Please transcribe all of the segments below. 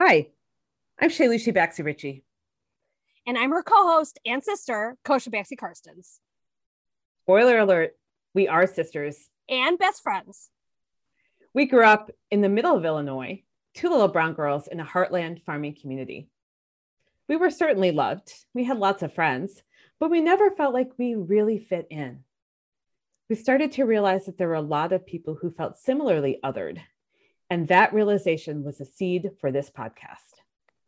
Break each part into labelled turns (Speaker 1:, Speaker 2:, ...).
Speaker 1: Hi, I'm Shailushi Baxi Ritchie.
Speaker 2: And I'm her co host and sister, Kosha Baxi Karstens.
Speaker 1: Spoiler alert, we are sisters
Speaker 2: and best friends.
Speaker 1: We grew up in the middle of Illinois, two little brown girls in a heartland farming community. We were certainly loved. We had lots of friends, but we never felt like we really fit in. We started to realize that there were a lot of people who felt similarly othered and that realization was a seed for this podcast.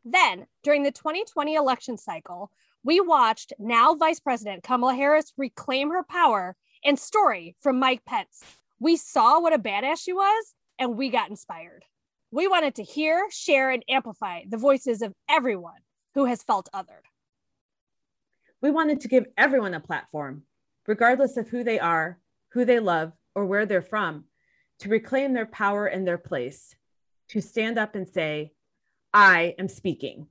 Speaker 2: Then, during the 2020 election cycle, we watched now Vice President Kamala Harris reclaim her power and story from Mike Pence. We saw what a badass she was, and we got inspired. We wanted to hear, share, and amplify the voices of everyone who has felt othered.
Speaker 1: We wanted to give everyone a platform, regardless of who they are, who they love, or where they're from, to reclaim their power and their place, to stand up and say, I am speaking.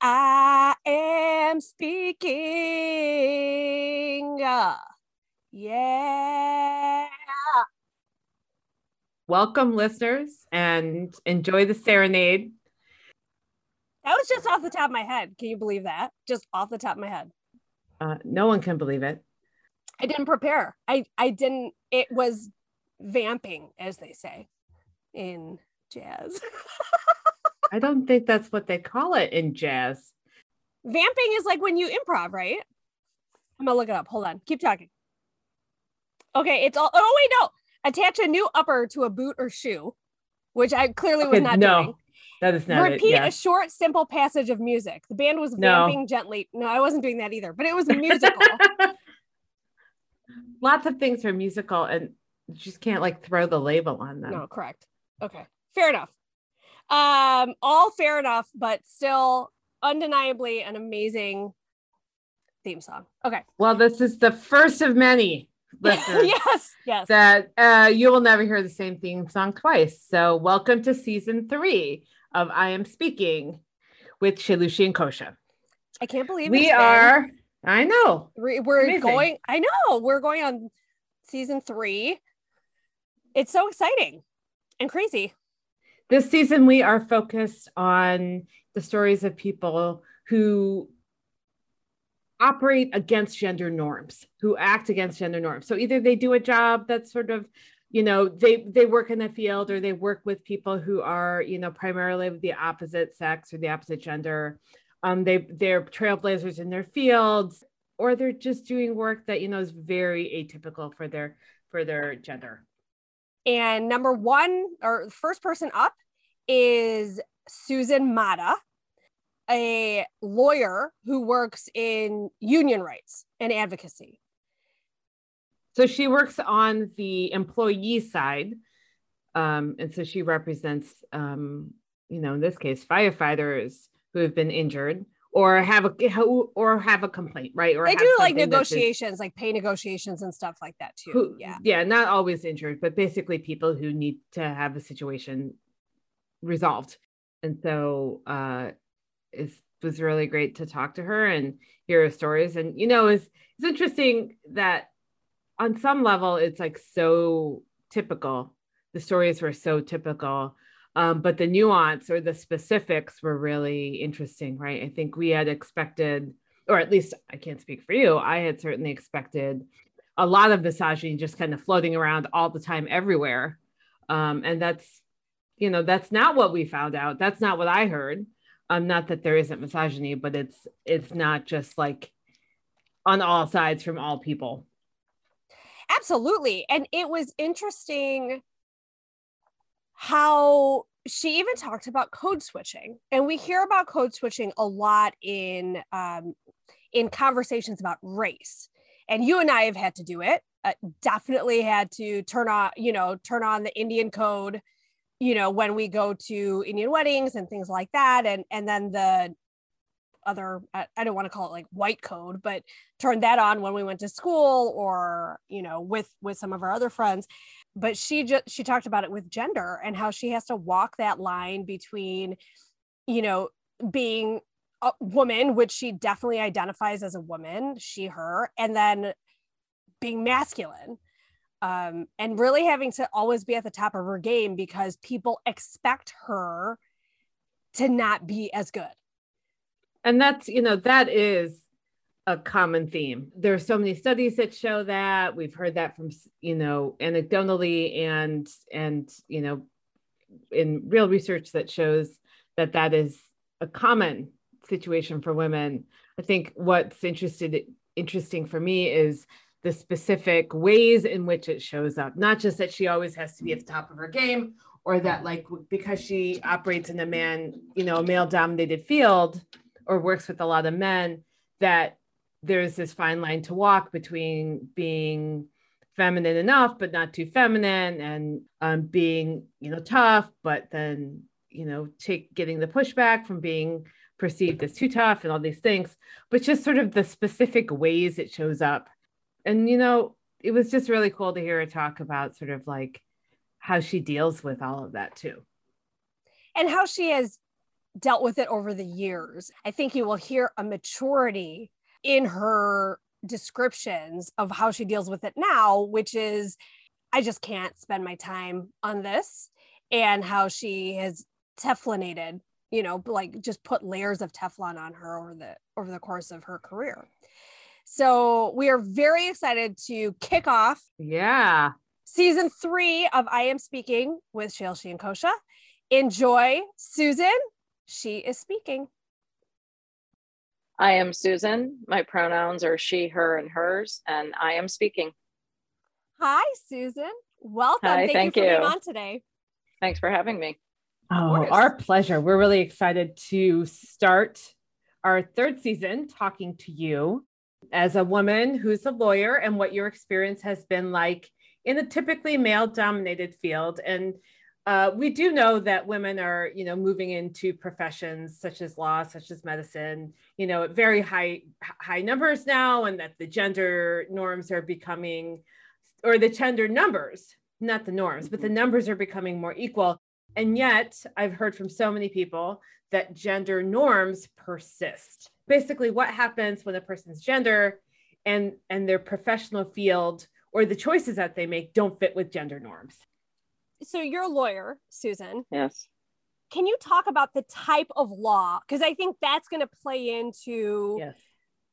Speaker 2: I am speaking. Yeah.
Speaker 1: Welcome, listeners, and enjoy the serenade.
Speaker 2: That was just off the top of my head. Can you believe that? Just off the top of my head.
Speaker 1: Uh, no one can believe it.
Speaker 2: I didn't prepare. I I didn't. It was vamping, as they say in jazz.
Speaker 1: I don't think that's what they call it in jazz.
Speaker 2: Vamping is like when you improv, right? I'm gonna look it up. Hold on. Keep talking. Okay, it's all. Oh wait, no. Attach a new upper to a boot or shoe, which I clearly okay, was not
Speaker 1: no.
Speaker 2: doing.
Speaker 1: That is not
Speaker 2: Repeat
Speaker 1: it, yes.
Speaker 2: a short, simple passage of music. The band was vamping no. gently. No, I wasn't doing that either, but it was musical.
Speaker 1: lots of things are musical and you just can't like throw the label on them.
Speaker 2: No, correct. Okay. Fair enough. Um, all fair enough, but still undeniably an amazing theme song. Okay.
Speaker 1: Well, this is the first of many
Speaker 2: yes, yes.
Speaker 1: That uh, you will never hear the same theme song twice. So, welcome to season three of I Am Speaking with Shailushi and Kosha.
Speaker 2: I can't believe
Speaker 1: we are I know.
Speaker 2: We're, we're going, I know, we're going on season three. It's so exciting and crazy.
Speaker 1: This season, we are focused on the stories of people who operate against gender norms, who act against gender norms. So either they do a job that's sort of you know they they work in the field or they work with people who are you know primarily of the opposite sex or the opposite gender um, they they're trailblazers in their fields, or they're just doing work that you know is very atypical for their for their gender.
Speaker 2: And number one or first person up is Susan Mata, a lawyer who works in union rights and advocacy.
Speaker 1: So she works on the employee side. Um, and so she represents, um, you know, in this case, firefighters, who have been injured or have a or have a complaint, right? Or
Speaker 2: they do like negotiations, is, like pay negotiations and stuff like that too.
Speaker 1: Who,
Speaker 2: yeah,
Speaker 1: yeah, not always injured, but basically people who need to have a situation resolved. And so uh, it was really great to talk to her and hear her stories. And you know, it's it's interesting that on some level it's like so typical. The stories were so typical um, but the nuance or the specifics were really interesting, right? I think we had expected, or at least I can't speak for you, I had certainly expected a lot of misogyny just kind of floating around all the time everywhere. Um, and that's, you know, that's not what we found out. That's not what I heard. Um, not that there isn't misogyny, but it's it's not just like on all sides from all people.
Speaker 2: Absolutely. And it was interesting how she even talked about code switching and we hear about code switching a lot in um, in conversations about race. And you and i have had to do it uh, definitely had to turn on you know turn on the indian code you know when we go to indian weddings and things like that and and then the other i don't want to call it like white code but turn that on when we went to school or you know with with some of our other friends but she just she talked about it with gender and how she has to walk that line between you know being a woman which she definitely identifies as a woman she her and then being masculine um, and really having to always be at the top of her game because people expect her to not be as good.
Speaker 1: And that's, you know, that is a common theme. There are so many studies that show that. We've heard that from, you know, anecdotally and and you know, in real research that shows that that is a common situation for women. I think what's interested interesting for me is the specific ways in which it shows up. Not just that she always has to be at the top of her game or that like because she operates in a man, you know, a male dominated field or works with a lot of men that there's this fine line to walk between being feminine enough but not too feminine and um, being you know tough but then you know take getting the pushback from being perceived as too tough and all these things but just sort of the specific ways it shows up. And you know it was just really cool to hear her talk about sort of like how she deals with all of that too.
Speaker 2: And how she has dealt with it over the years. I think you will hear a maturity in her descriptions of how she deals with it now, which is I just can't spend my time on this, and how she has teflonated, you know, like just put layers of Teflon on her over the over the course of her career. So we are very excited to kick off.
Speaker 1: Yeah.
Speaker 2: Season three of I Am Speaking with Shailshi and Kosha. Enjoy, Susan. She is speaking.
Speaker 3: I am Susan. My pronouns are she, her, and hers, and I am speaking.
Speaker 2: Hi, Susan. Welcome. Hi, thank, thank you for you. being on today.
Speaker 3: Thanks for having me.
Speaker 1: Oh, our pleasure. We're really excited to start our third season talking to you as a woman who's a lawyer and what your experience has been like in a typically male dominated field. And uh, we do know that women are, you know, moving into professions such as law, such as medicine, you know, at very high high numbers now, and that the gender norms are becoming, or the gender numbers, not the norms, but the numbers are becoming more equal. And yet, I've heard from so many people that gender norms persist. Basically, what happens when a person's gender and and their professional field or the choices that they make don't fit with gender norms
Speaker 2: so you're a lawyer, Susan.
Speaker 3: Yes.
Speaker 2: Can you talk about the type of law? Because I think that's going to play into
Speaker 1: yes.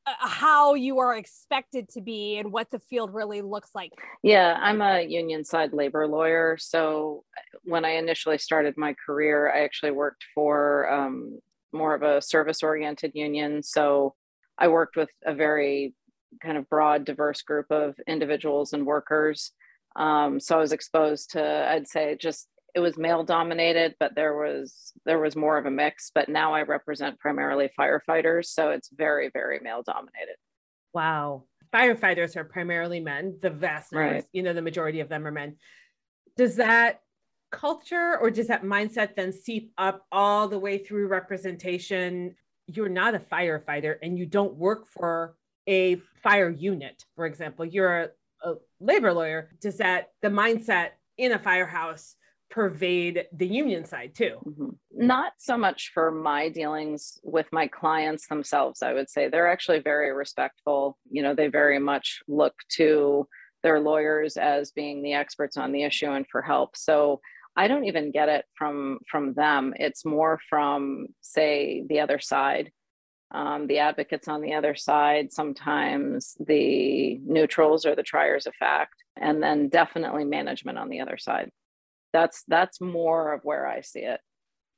Speaker 2: Uh, how you are expected to be and what the field really looks like.
Speaker 3: Yeah, I'm a union side labor lawyer. So when I initially started my career, I actually worked for um, more of a service oriented union. So I worked with a very kind of broad, diverse group of individuals and workers. Um, so I was exposed to, I'd say, just it was male dominated, but there was there was more of a mix. But now I represent primarily firefighters, so it's very very male dominated.
Speaker 1: Wow, firefighters are primarily men. The vast right. you know, the majority of them are men. Does that culture or does that mindset then seep up all the way through representation? You're not a firefighter and you don't work for a fire unit, for example. You're a labor lawyer, does that the mindset in a firehouse pervade the union side too?
Speaker 3: Mm-hmm. Not so much for my dealings with my clients themselves, I would say. They're actually very respectful. You know, they very much look to their lawyers as being the experts on the issue and for help. So I don't even get it from from them. It's more from say the other side um, the advocates on the other side, sometimes the neutrals or the triers of fact, and then definitely management on the other side. That's that's more of where I see it.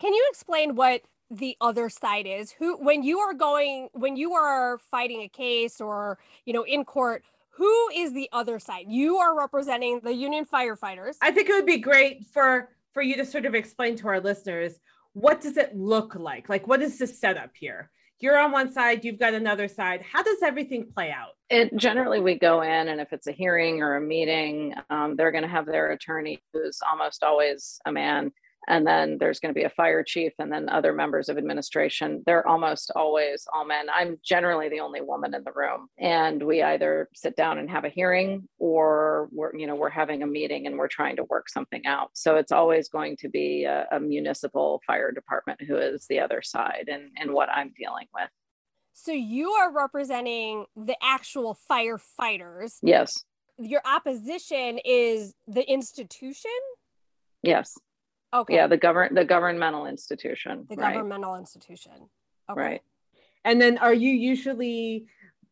Speaker 2: Can you explain what the other side is? Who when you are going when you are fighting a case or you know in court, who is the other side? You are representing the union firefighters.
Speaker 1: I think it would be great for for you to sort of explain to our listeners what does it look like? Like what is the setup here? You're on one side, you've got another side. How does everything play out?
Speaker 3: It generally we go in, and if it's a hearing or a meeting, um, they're going to have their attorney, who's almost always a man, and then there's going to be a fire chief and then other members of administration. They're almost always all men. I'm generally the only woman in the room and we either sit down and have a hearing or we're you know we're having a meeting and we're trying to work something out. So it's always going to be a, a municipal fire department who is the other side and and what i'm dealing with.
Speaker 2: So you are representing the actual firefighters.
Speaker 3: Yes.
Speaker 2: Your opposition is the institution?
Speaker 3: Yes
Speaker 2: okay.
Speaker 3: Yeah the govern the governmental institution
Speaker 2: the
Speaker 3: right.
Speaker 2: governmental institution. Okay.
Speaker 3: right.
Speaker 1: And then are you usually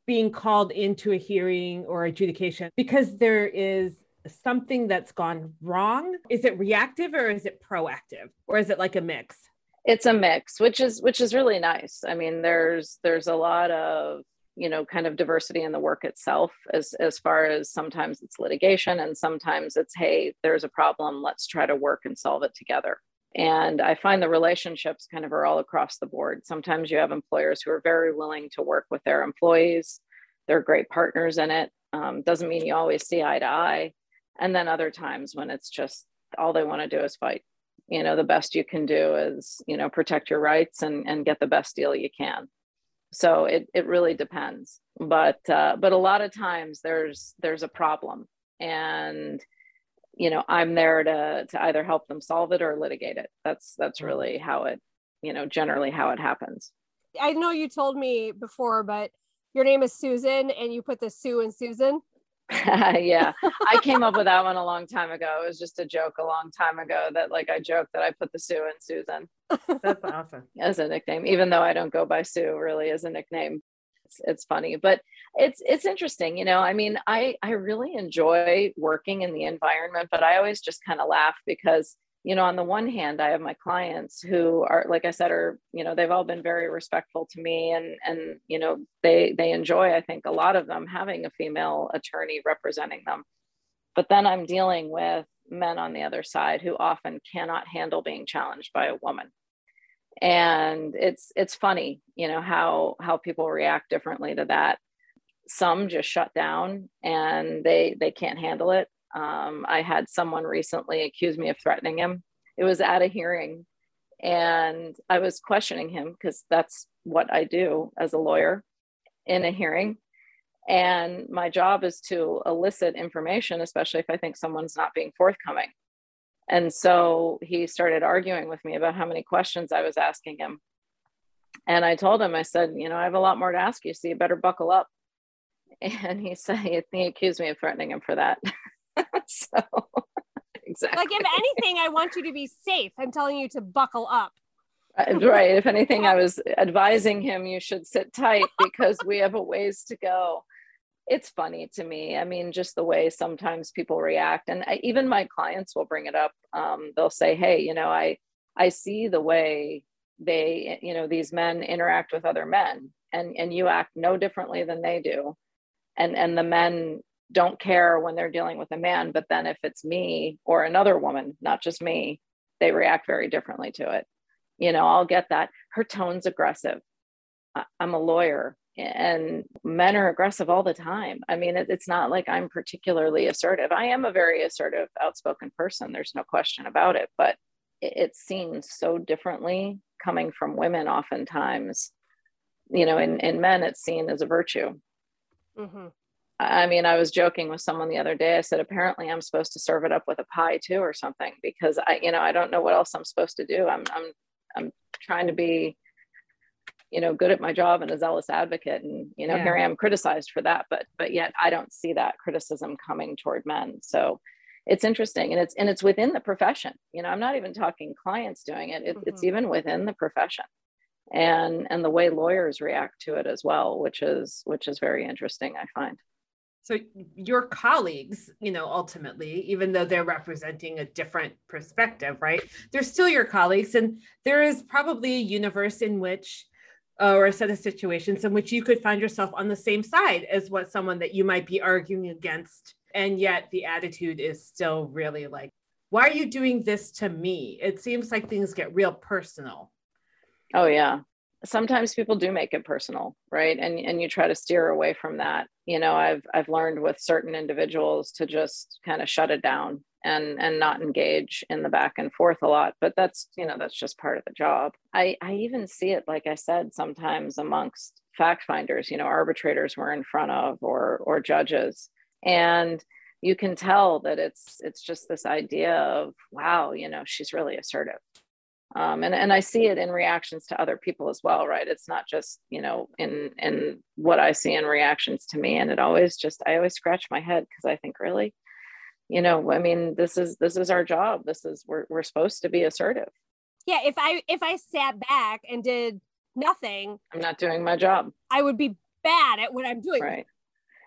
Speaker 1: being called into a hearing or adjudication because there is something that's gone wrong? Is it reactive or is it proactive? Or is it like a mix?
Speaker 3: It's a mix which is which is really nice. I mean there's there's a lot of you know kind of diversity in the work itself as as far as sometimes it's litigation and sometimes it's hey there's a problem let's try to work and solve it together. And i find the relationships kind of are all across the board. Sometimes you have employers who are very willing to work with their employees. They're great partners in it. Um, doesn't mean you always see eye to eye. And then other times when it's just all they want to do is fight. You know the best you can do is you know protect your rights and and get the best deal you can so it, it really depends. But uh, but a lot of times there's there's a problem. And you know i'm there to to either help them solve it or litigate it. That's that's mm-hmm. really how it you know generally how it happens.
Speaker 2: I know you told me before but your name is susan and you put the sue and susan
Speaker 3: yeah, I came up with that one a long time ago. It was just a joke a long time ago that like I joked that I put the Sue in Susan.
Speaker 1: That's awesome.
Speaker 3: As a nickname, even though I don't go by Sue really as a nickname. It's, it's funny, but it's it's interesting, you know. I mean, I I really enjoy working in the environment, but I always just kind of laugh because you know on the one hand i have my clients who are like i said are you know they've all been very respectful to me and and you know they they enjoy i think a lot of them having a female attorney representing them. But then i'm dealing with men on the other side who often cannot handle being challenged by a woman. And it's it's funny you know how how people react differently to that. Some just shut down and they they can't handle it um, I had someone recently accuse me of threatening him. It was at a hearing, and I was questioning him because that's what I do as a lawyer in a hearing. And my job is to elicit information, especially if I think someone's not being forthcoming. And so he started arguing with me about how many questions I was asking him. And I told him, I said, you know, I have a lot more to ask you, so you better buckle up. And he said, he accused me of threatening him for that. so exactly.
Speaker 2: Like if anything, I want you to be safe. I'm telling you to buckle up.
Speaker 3: Uh, right. If anything, I was advising him you should sit tight because we have a ways to go. It's funny to me. I mean, just the way sometimes people react, and I, even my clients will bring it up. Um, they'll say, "Hey, you know, I I see the way they, you know, these men interact with other men, and and you act no differently than they do." and and the men don't care when they're dealing with a man but then if it's me or another woman not just me they react very differently to it. You know i'll get that. Her tone's aggressive. I'm a lawyer and men are aggressive all the time. I mean it's not like i'm particularly assertive. I am a very assertive outspoken person there's no question about it but it, it's seen so differently coming from women oftentimes. You know in, in men it's seen as a virtue. Mm-hmm. I mean, I was joking with someone the other day. I said, apparently I'm supposed to serve it up with a pie too or something because I, you know, I don't know what else I'm supposed to do. I'm, I'm, I'm trying to be, you know, good at my job and a zealous advocate. And, you know, yeah. here I am criticized for that, but, but yet I don't see that criticism coming toward men. So it's interesting. And it's, and it's within the profession, you know, I'm not even talking clients doing it. it mm-hmm. It's even within the profession and, and the way lawyers react to it as well, which is, which is very interesting. I find.
Speaker 1: So your colleagues, you know, ultimately, even though they're representing a different perspective, right? They're still your colleagues. And there is probably a universe in which, uh, or a set of situations in which you could find yourself on the same side as what someone that you might be arguing against. And yet the attitude is still really like, why are you doing this to me? It seems like things get real personal.
Speaker 3: Oh, yeah sometimes people do make it personal right? And and you try to steer away from that. You know i've i've learned with certain individuals to just kind of shut it down and and not engage in the back and forth a lot. But that's you know that's just part of the job. I i even see it like i said sometimes amongst fact finders you know arbitrators we're in front of or or judges. And you can tell that it's it's just this idea of wow you know she's really assertive um, and and I see it in reactions to other people as well, right? It's not just you know in in what I see in reactions to me, and it always just I always scratch my head because I think really, you know, I mean, this is this is our job. This is we're we're supposed to be assertive.
Speaker 2: Yeah, if I if I sat back and did nothing,
Speaker 3: I'm not doing my job.
Speaker 2: I would be bad at what I'm doing.
Speaker 3: Right.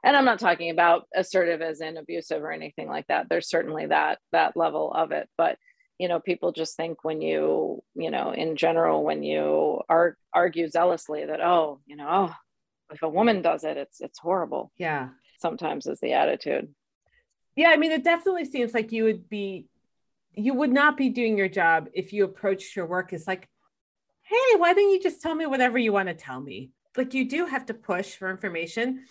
Speaker 3: And I'm not talking about assertive as in abusive or anything like that. There's certainly that that level of it, but you know people just think when you you know in general when you ar- argue zealously that oh you know oh if a woman does it it's it's horrible.
Speaker 1: Yeah.
Speaker 3: Sometimes is the attitude.
Speaker 1: Yeah i mean it definitely seems like you would be you would not be doing your job if you approached your work as like hey why don't you just tell me whatever you want to tell me? Like you do have to push for information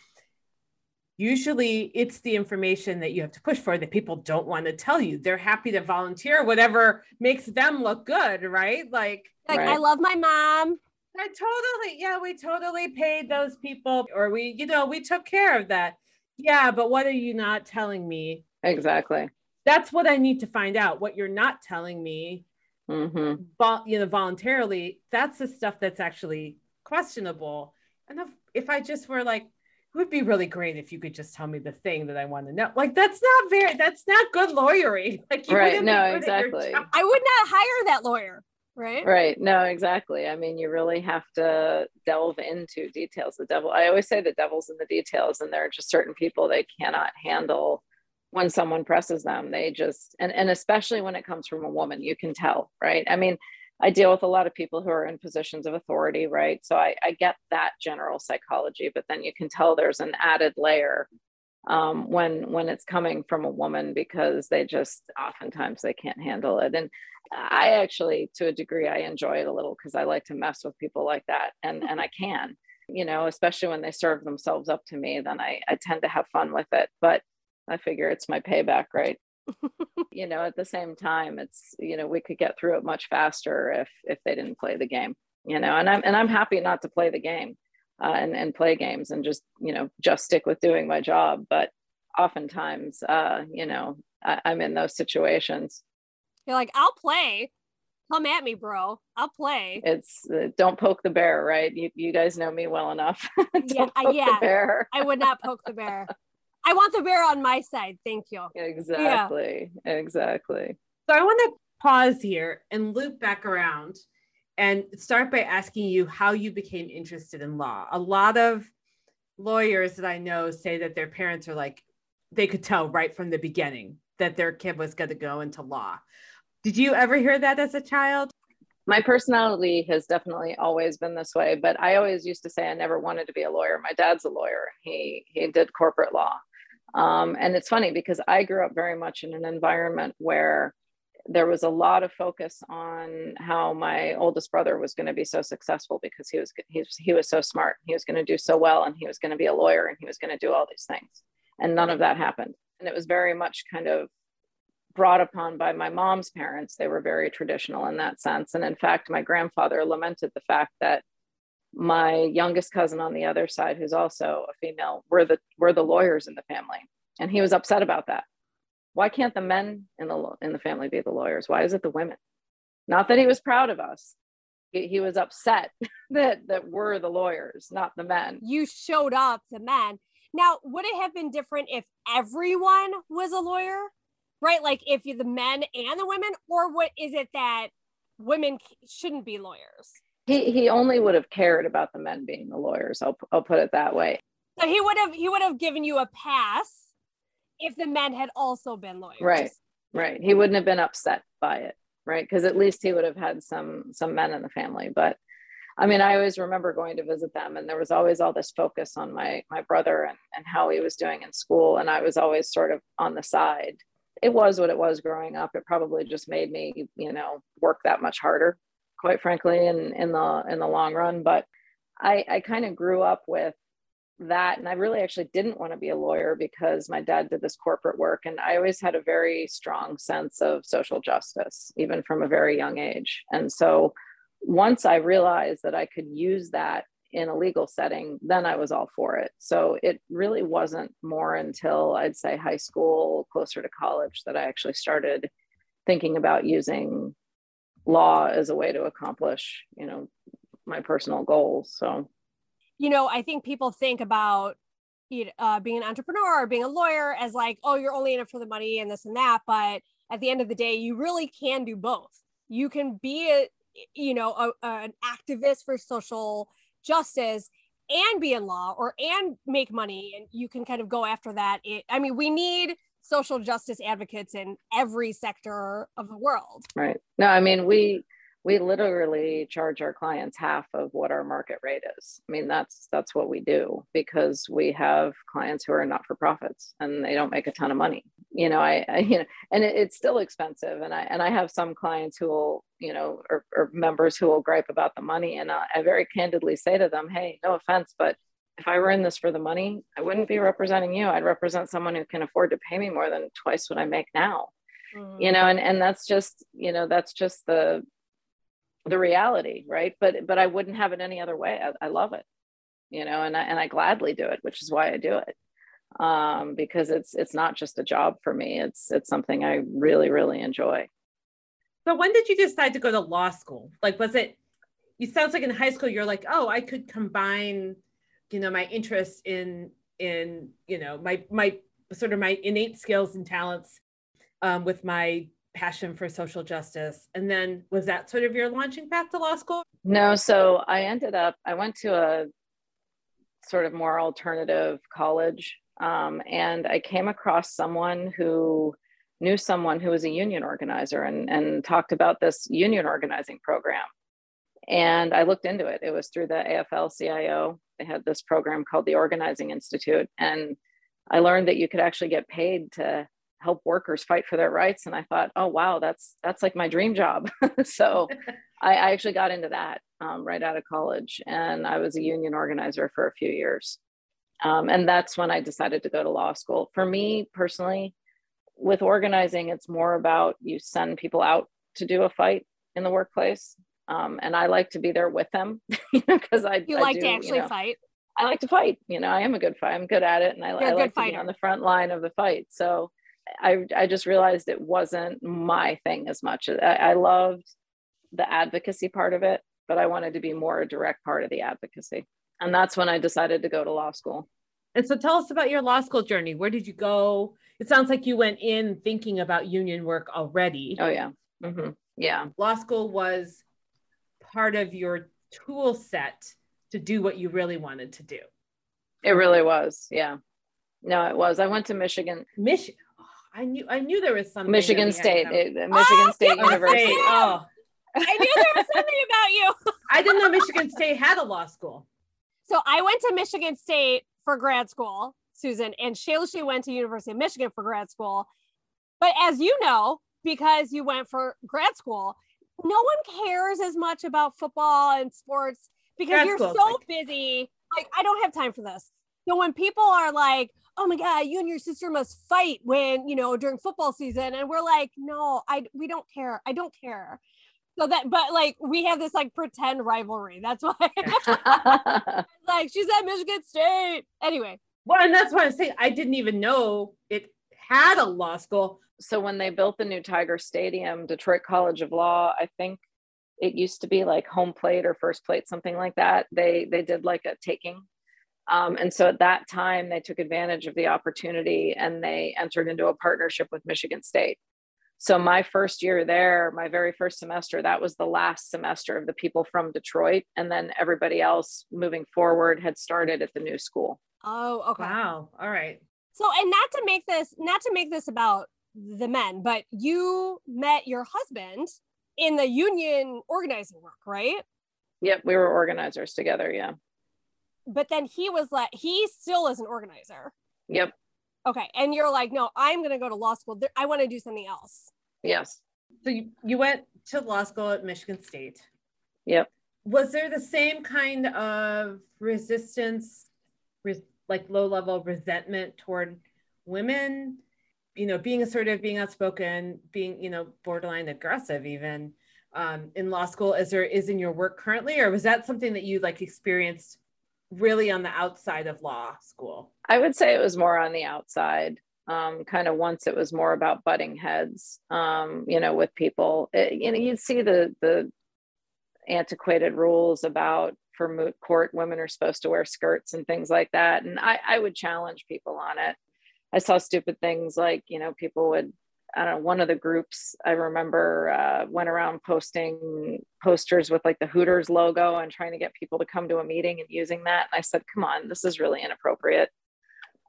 Speaker 1: usually it's the information that you have to push for that people don't want to tell you. They're happy to volunteer whatever makes them look good, right? Like,
Speaker 2: like
Speaker 3: right.
Speaker 2: I love my mom.
Speaker 1: I totally, yeah, we totally paid those people, or we, you know, we took care of that. Yeah, but what are you not telling me?
Speaker 3: Exactly.
Speaker 1: That's what I need to find out. What you're not telling me,
Speaker 3: mm-hmm.
Speaker 1: but you know, voluntarily, that's the stuff that's actually questionable. And if, if I just were like, it would be really great if you could just tell me the thing that I want to know. Like that's not very that's not good lawyering. Like
Speaker 3: right, no, exactly.
Speaker 2: I would not hire that lawyer. Right.
Speaker 3: Right. No, exactly. I mean, you really have to delve into details. The devil, I always say the devil's in the details, and there are just certain people they cannot handle when someone presses them. They just, and, and especially when it comes from a woman, you can tell, right? I mean, I deal with a lot of people who are in positions of authority, right? So I, I get that general psychology, but then you can tell there's an added layer um, when when it's coming from a woman because they just oftentimes they can't handle it. And I actually, to a degree, I enjoy it a little because I like to mess with people like that, and and I can, you know, especially when they serve themselves up to me, then I I tend to have fun with it. But I figure it's my payback, right? You know, at the same time, it's you know we could get through it much faster if if they didn't play the game. You know, and I'm and I'm happy not to play the game uh, and and play games and just you know just stick with doing my job. But oftentimes, uh, you know, I, I'm in those situations.
Speaker 2: You're like, I'll play. Come at me, bro. I'll play.
Speaker 3: It's uh, don't poke the bear, right? You, you guys know me well enough.
Speaker 2: yeah, yeah. I would not poke the bear. I want the bear on my side. Thank you.
Speaker 3: Exactly. Yeah. Exactly.
Speaker 1: So I want to pause here and loop back around and start by asking you how you became interested in law. A lot of lawyers that I know say that their parents are like, they could tell right from the beginning that their kid was going to go into law. Did you ever hear that as a child?
Speaker 3: my personality has definitely always been this way but i always used to say i never wanted to be a lawyer my dad's a lawyer he he did corporate law um, and it's funny because I grew up very much in an environment where there was a lot of focus on how my oldest brother was going to be so successful because he was he was, he was so smart. He was going to do so well and he was going to be a lawyer and he was going to do all these things. And none of that happened. And it was very much kind of brought upon by my mom's parents. They were very traditional in that sense. And in fact, my grandfather lamented the fact that my youngest cousin on the other side, who's also a female, were the were the lawyers in the family, and he was upset about that. Why can't the men in the in the family be the lawyers? Why is it the women? Not that he was proud of us. He, was upset that that we're the lawyers, not the men.
Speaker 2: You showed up the men. Now, would it have been different if everyone was a lawyer? Right? Like if you the men and the women, or what is it that women shouldn't be lawyers?
Speaker 3: He he only would have cared about the men being the lawyers. I'll I'll put it that way.
Speaker 2: So he would have he would have given you a pass if the men had also been lawyers.
Speaker 3: Right. Right. He wouldn't have been upset by it, right? Because at least he would have had some some men in the family. But I mean, I always remember going to visit them and there was always all this focus on my my brother and, and how he was doing in school. And I was always sort of on the side. It was what it was growing up. It probably just made me, you know, work that much harder quite frankly, in in the in the long run. But I I kind of grew up with that and i really actually didn't want to be a lawyer because my dad did this corporate work and i always had a very strong sense of social justice even from a very young age and so once i realized that i could use that in a legal setting then i was all for it so it really wasn't more until i'd say high school closer to college that i actually started thinking about using law as a way to accomplish, you know, my personal goals. So,
Speaker 2: you know, I think people think about uh, being an entrepreneur or being a lawyer as like, oh, you're only in it for the money and this and that. But at the end of the day, you really can do both. You can be a, you know, a, an activist for social justice and be in law or and make money and you can kind of go after that it, i mean we need social justice advocates in every sector of the world
Speaker 3: right no i mean we we literally charge our clients half of what our market rate is. I mean, that's that's what we do because we have clients who are not for profits and they don't make a ton of money. You know, I, I you know, and it, it's still expensive. And I and I have some clients who will, you know, or, or members who will gripe about the money, and I, I very candidly say to them, "Hey, no offense, but if I were in this for the money, I wouldn't be representing you. I'd represent someone who can afford to pay me more than twice what I make now." Mm-hmm. you know and and that's just you know that's just the the reality right but but i wouldn't have it any other way i, I love it you know and I, and I gladly do it which is why i do it um, because it's it's not just a job for me it's it's something i really really enjoy
Speaker 1: so when did you decide to go to law school like was it it sounds like in high school you're like oh i could combine you know my interest in in you know my my sort of my innate skills and talents um, with my passion for social justice. And then was that sort of your launching path to law school?
Speaker 3: No. So I ended up, I went to a sort of more alternative college. Um, and I came across someone who knew someone who was a union organizer and, and talked about this union organizing program. And I looked into it. It was through the AFL CIO. They had this program called the Organizing Institute. And I learned that you could actually get paid to help workers fight for their rights and i thought oh wow that's that's like my dream job so I, I, actually got into that um, right out of college and i was a union organizer for a few years um, and that's when i decided to go to law school for me personally with organizing it's more about you send people out to do a fight in the workplace um, and i like to be there with them because i
Speaker 2: you
Speaker 3: I
Speaker 2: like
Speaker 3: do,
Speaker 2: to actually
Speaker 3: you know,
Speaker 2: fight
Speaker 3: I like to fight. You know, I am a good fight. I'm good at it, and I, I like to be on the front line of the fight. So I, I just realized it wasn't my thing as much. I, I loved the advocacy part of it, but I wanted to be more a direct part of the advocacy. And that's when I decided to go to law school.
Speaker 1: And so tell us about your law school journey. Where did you go? It sounds like you went in thinking about union work already.
Speaker 3: Oh, yeah. Mm-hmm. Yeah.
Speaker 1: Law school was part of your tool set to do what you really wanted to do.
Speaker 3: It really was. Yeah. No, it was. I went to Michigan.
Speaker 1: Michigan. I knew I knew there was something.
Speaker 3: Michigan State, it, Michigan oh, State University.
Speaker 2: Oh, I knew there was something about you.
Speaker 1: I didn't know Michigan State had a law school.
Speaker 2: So I went to Michigan State for grad school, Susan, and Shayla went to University of Michigan for grad school. But as you know, because you went for grad school, no one cares as much about football and sports because grad you're so like- busy. Like I don't have time for this. So when people are like, oh my god you and your sister must fight when you know during football season and we're like no i we don't care. I don't care. So that but like we have this like pretend rivalry. That's why like she's at michigan state. Anyway.
Speaker 1: Well and that's why i'm saying i didn't even know it had a law school
Speaker 3: so when they built the new tiger stadium detroit college of law i think it used to be like home plate or first plate something like that they they did like a taking um, and so at that time, they took advantage of the opportunity and they entered into a partnership with Michigan State. So my first year there, my very first semester, that was the last semester of the people from Detroit. And then everybody else moving forward had started at the new school.
Speaker 2: Oh, okay.
Speaker 1: Wow. All right.
Speaker 2: So, and not to make this, not to make this about the men, but you met your husband in the union organizing work, right?
Speaker 3: Yep. We were organizers together. Yeah
Speaker 2: but then he was like he still is an organizer
Speaker 3: yep
Speaker 2: okay and you're like no i'm going to go to law school i want to do something else
Speaker 3: yes
Speaker 1: so you, you went to law school at michigan state
Speaker 3: yep
Speaker 1: was there the same kind of resistance res, like low level resentment toward women you know being assertive being outspoken being you know borderline aggressive even um, in law school is there is in your work currently or was that something that you like experienced really on the outside of law school?
Speaker 3: I would say it was more on the outside. um, kind of once it was more about butting heads, um, you know, with people. It, you know, you'd see the the antiquated rules about for moot court women are supposed to wear skirts and things like that, and I, I would challenge people on it. I saw stupid things like you know people would I don't know, one of the groups I remember uh, went around posting posters with like the Hooters logo and trying to get people to come to a meeting and using that. And I said, come on, this is really inappropriate.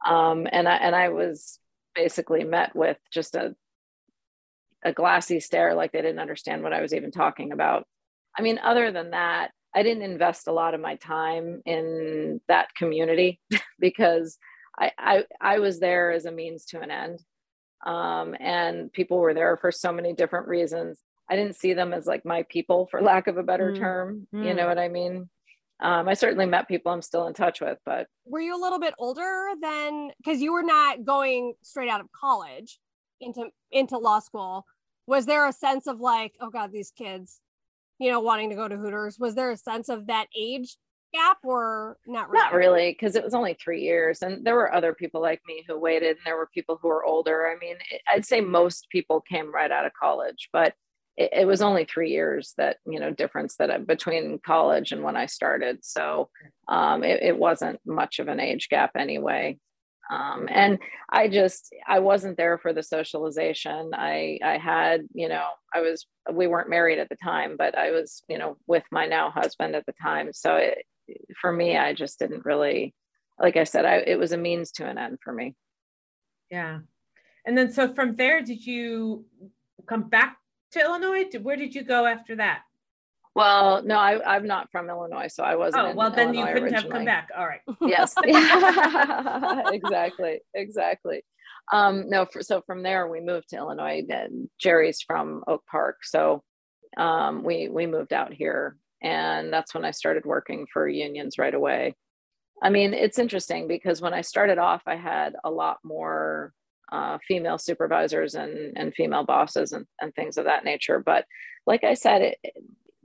Speaker 3: Um, and I and I was basically met with just a a glassy stare, like they didn't understand what I was even talking about. I mean, other than that, I didn't invest a lot of my time in that community because I, I I was there as a means to an end um, and people were there for so many different reasons i didn't see them as like my people for lack of a better mm. term mm. you know what i mean um, i certainly met people i'm still in touch with but
Speaker 2: were you a little bit older than because you were not going straight out of college into into law school was there a sense of like oh god these kids you know wanting to go to hooters was there a sense of that age gap or not
Speaker 3: really? Not really, because it was only three years. And there were other people like me who waited, and there were people who were older. I mean, I'd say most people came right out of college, but it, it was only three years that, you know, difference that I, between college and when I started. So um, it, it wasn't much of an age gap anyway. Um, and I just I wasn't there for the socialization. I I had you know I was we weren't married at the time, but I was you know with my now husband at the time. So it, for me, I just didn't really, like I said, I, it was a means to an end for me.
Speaker 1: Yeah. And then, so from there, did you come back to Illinois? Where did you go after that?
Speaker 3: Well, no, I, am not from Illinois, so I wasn't.
Speaker 1: Oh, well, then Illinois you couldn't originally. have come back. All right.
Speaker 3: Yes. exactly. Exactly. Um, no, for, so from there we moved to Illinois. And Jerry's from Oak Park, so um, we we moved out here and that's when I started working for unions right away. I mean, it's interesting because when I started off, I had a lot more uh, female supervisors and, and female bosses and, and things of that nature. But like I said, it,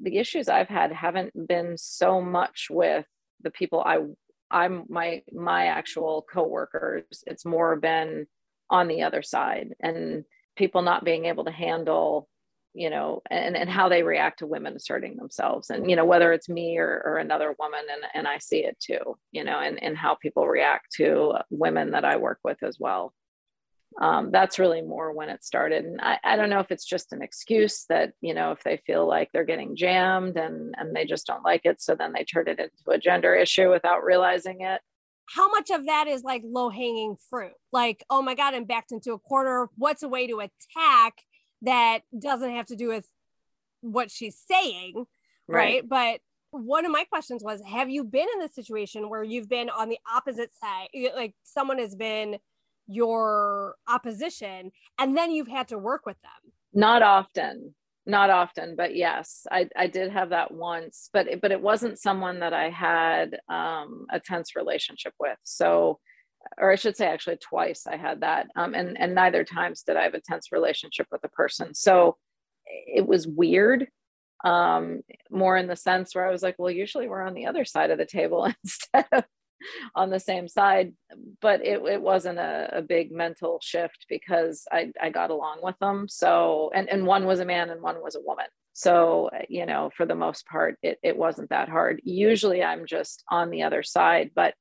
Speaker 3: the issues I've had haven't been so much with the people I I'm my my actual coworkers. It's more been on the other side and people not being able to handle you know and, and how they react to women asserting themselves and you know whether it's me or, or another woman and, and i see it too you know and, and how people react to women that i work with as well um, that's really more when it started and I, I don't know if it's just an excuse that you know if they feel like they're getting jammed and and they just don't like it so then they turn it into a gender issue without realizing it
Speaker 2: how much of that is like low hanging fruit like oh my god i'm backed into a corner what's a way to attack that doesn't have to do with what she's saying, right? right? But one of my questions was Have you been in the situation where you've been on the opposite side? Like someone has been your opposition and then you've had to work with them?
Speaker 3: Not often. Not often, but yes, I, I did have that once, but it, but it wasn't someone that I had um, a tense relationship with. So or I should say actually twice I had that. Um, and, and neither times did I have a tense relationship with a person. So it was weird, um, more in the sense where I was like, well, usually we're on the other side of the table instead of on the same side. But it, it wasn't a, a big mental shift because I, I got along with them. So, and, and one was a man and one was a woman. So, you know, for the most part, it, it wasn't that hard. Usually I'm just on the other side, but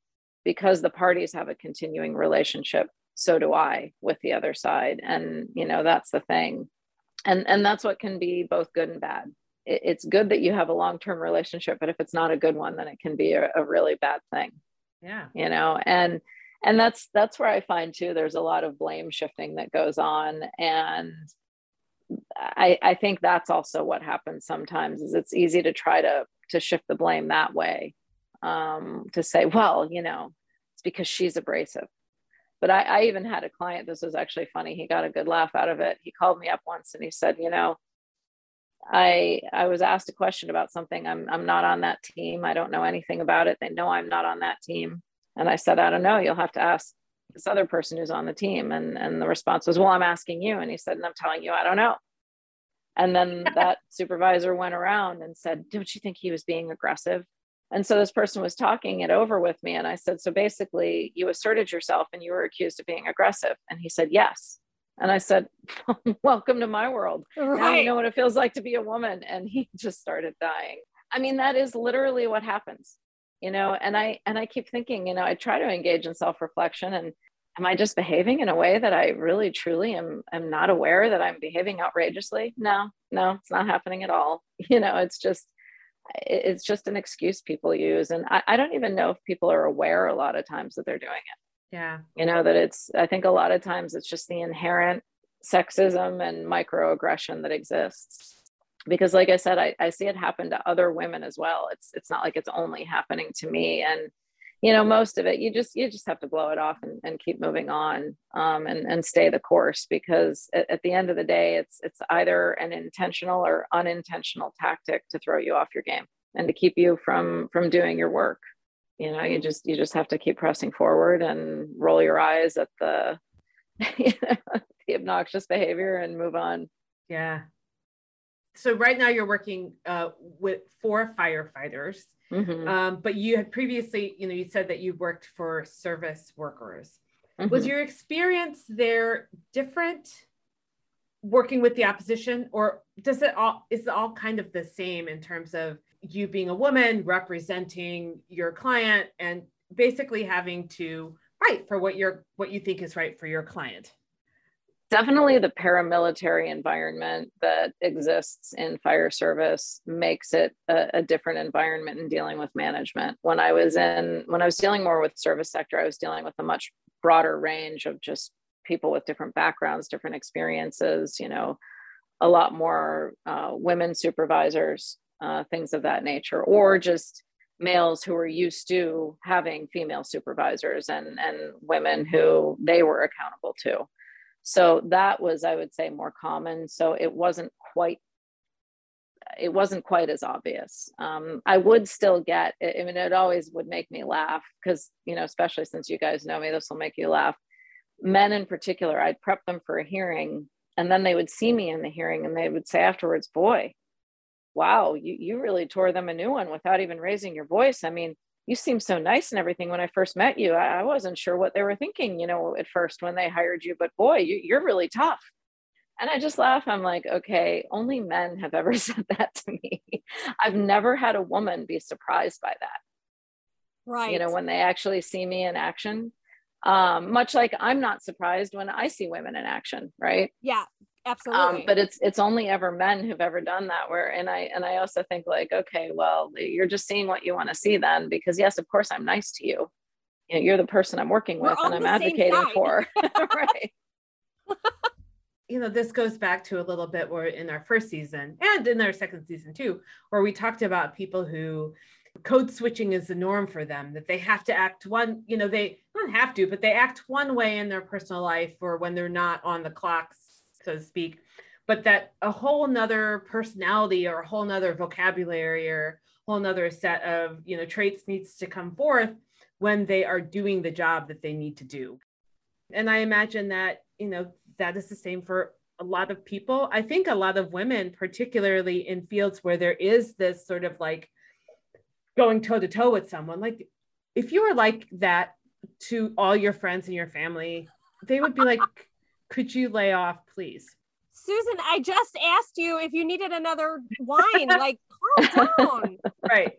Speaker 3: because the parties have a continuing relationship so do i with the other side and you know that's the thing and and that's what can be both good and bad it, it's good that you have a long-term relationship but if it's not a good one then it can be a, a really bad thing
Speaker 1: yeah
Speaker 3: you know and and that's that's where i find too there's a lot of blame shifting that goes on and I, I think that's also what happens sometimes is it's easy to try to to shift the blame that way um, to say, well, you know, it's because she's abrasive. But I, I even had a client, this was actually funny. He got a good laugh out of it. He called me up once and he said, you know, I I was asked a question about something. I'm I'm not on that team. I don't know anything about it. They know I'm not on that team. And I said, I don't know. You'll have to ask this other person who's on the team. And and the response was, Well, I'm asking you. And he said, and I'm telling you, I don't know. And then that supervisor went around and said, Don't you think he was being aggressive? And so this person was talking it over with me. And I said, So basically, you asserted yourself and you were accused of being aggressive. And he said, Yes. And I said, Welcome to my world. Right. Now you know what it feels like to be a woman. And he just started dying. I mean, that is literally what happens, you know. And I and I keep thinking, you know, I try to engage in self-reflection and am I just behaving in a way that I really truly am am not aware that I'm behaving outrageously? No, no, it's not happening at all. You know, it's just it's just an excuse people use. And I, I don't even know if people are aware a lot of times that they're doing it.
Speaker 1: Yeah.
Speaker 3: You know, that it's I think a lot of times it's just the inherent sexism and microaggression that exists. Because like i said I, I see it happen to other women as well. It's it's not like it's only happening to me. And you know most of it you just you just have to blow it off and, and keep moving on um, and and stay the course. Because at, at, the end of the day it's it's either an intentional or unintentional tactic to throw you off your game and to keep you from from doing your work you know you just you just have to keep pressing forward and roll your eyes at the you know, the obnoxious behavior and move on
Speaker 1: yeah so right now you're working uh, with four firefighters Mm-hmm. Um, but you had previously, you know, you said that you worked for service workers. Mm-hmm. Was your experience there different working with the opposition, or does it all is it all kind of the same in terms of you being a woman representing your client and basically having to fight for what you're what you think is right for your client?
Speaker 3: definitely the paramilitary environment that exists in fire service makes it a, a, different environment in dealing with management when i was in when i was dealing more with service sector i was dealing with a much broader range of just people with different backgrounds different experiences you know a lot more uh, women supervisors uh, things of that nature or just males who were used to having female supervisors and and women who they were accountable to. So that was i would say more common. So it wasn't quite it wasn't quite as obvious. Um, i would still get i mean it always would make me laugh because you know especially since you guys know me this will make you laugh. Men in particular i'd prep them for a hearing and then they would see me in the hearing and they would say afterwards boy wow you, you really tore them a new one without even raising your voice i mean you seem so nice and everything when I first met you. I, I, wasn't sure what they were thinking, you know, at first when they hired you, but boy, you, you're really tough. And I just laugh. I'm like, okay, only men have ever said that to me. I've never had a woman be surprised by that.
Speaker 2: Right.
Speaker 3: You know, when they actually see me in action. Um, much like I'm not surprised when I see women in action, right?
Speaker 2: Yeah. Absolutely.
Speaker 3: Um, but it's it's only ever men who've ever done that. Where and I and I also think like, okay, well, you're just seeing what you want to see then, because yes, of course, I'm nice to you. You know, you're the person I'm working with and I'm advocating for. right.
Speaker 1: you know, this goes back to a little bit where in our first season and in our second season too, where we talked about people who code switching is the norm for them that they have to act one you know they don't have to but they act one way in their personal life or when they're not on the clocks so to speak, but that a whole nother personality or a whole nother vocabulary or whole nother set of you know traits needs to come forth when they are doing the job that they need to do. And I imagine that, you know, that is the same for a lot of people. I think a lot of women, particularly in fields where there is this sort of like going toe to toe with someone, like if you were like that to all your friends and your family, they would be like, could you lay off, please?
Speaker 2: Susan, I just asked you if you needed another wine. like, calm down.
Speaker 1: Right.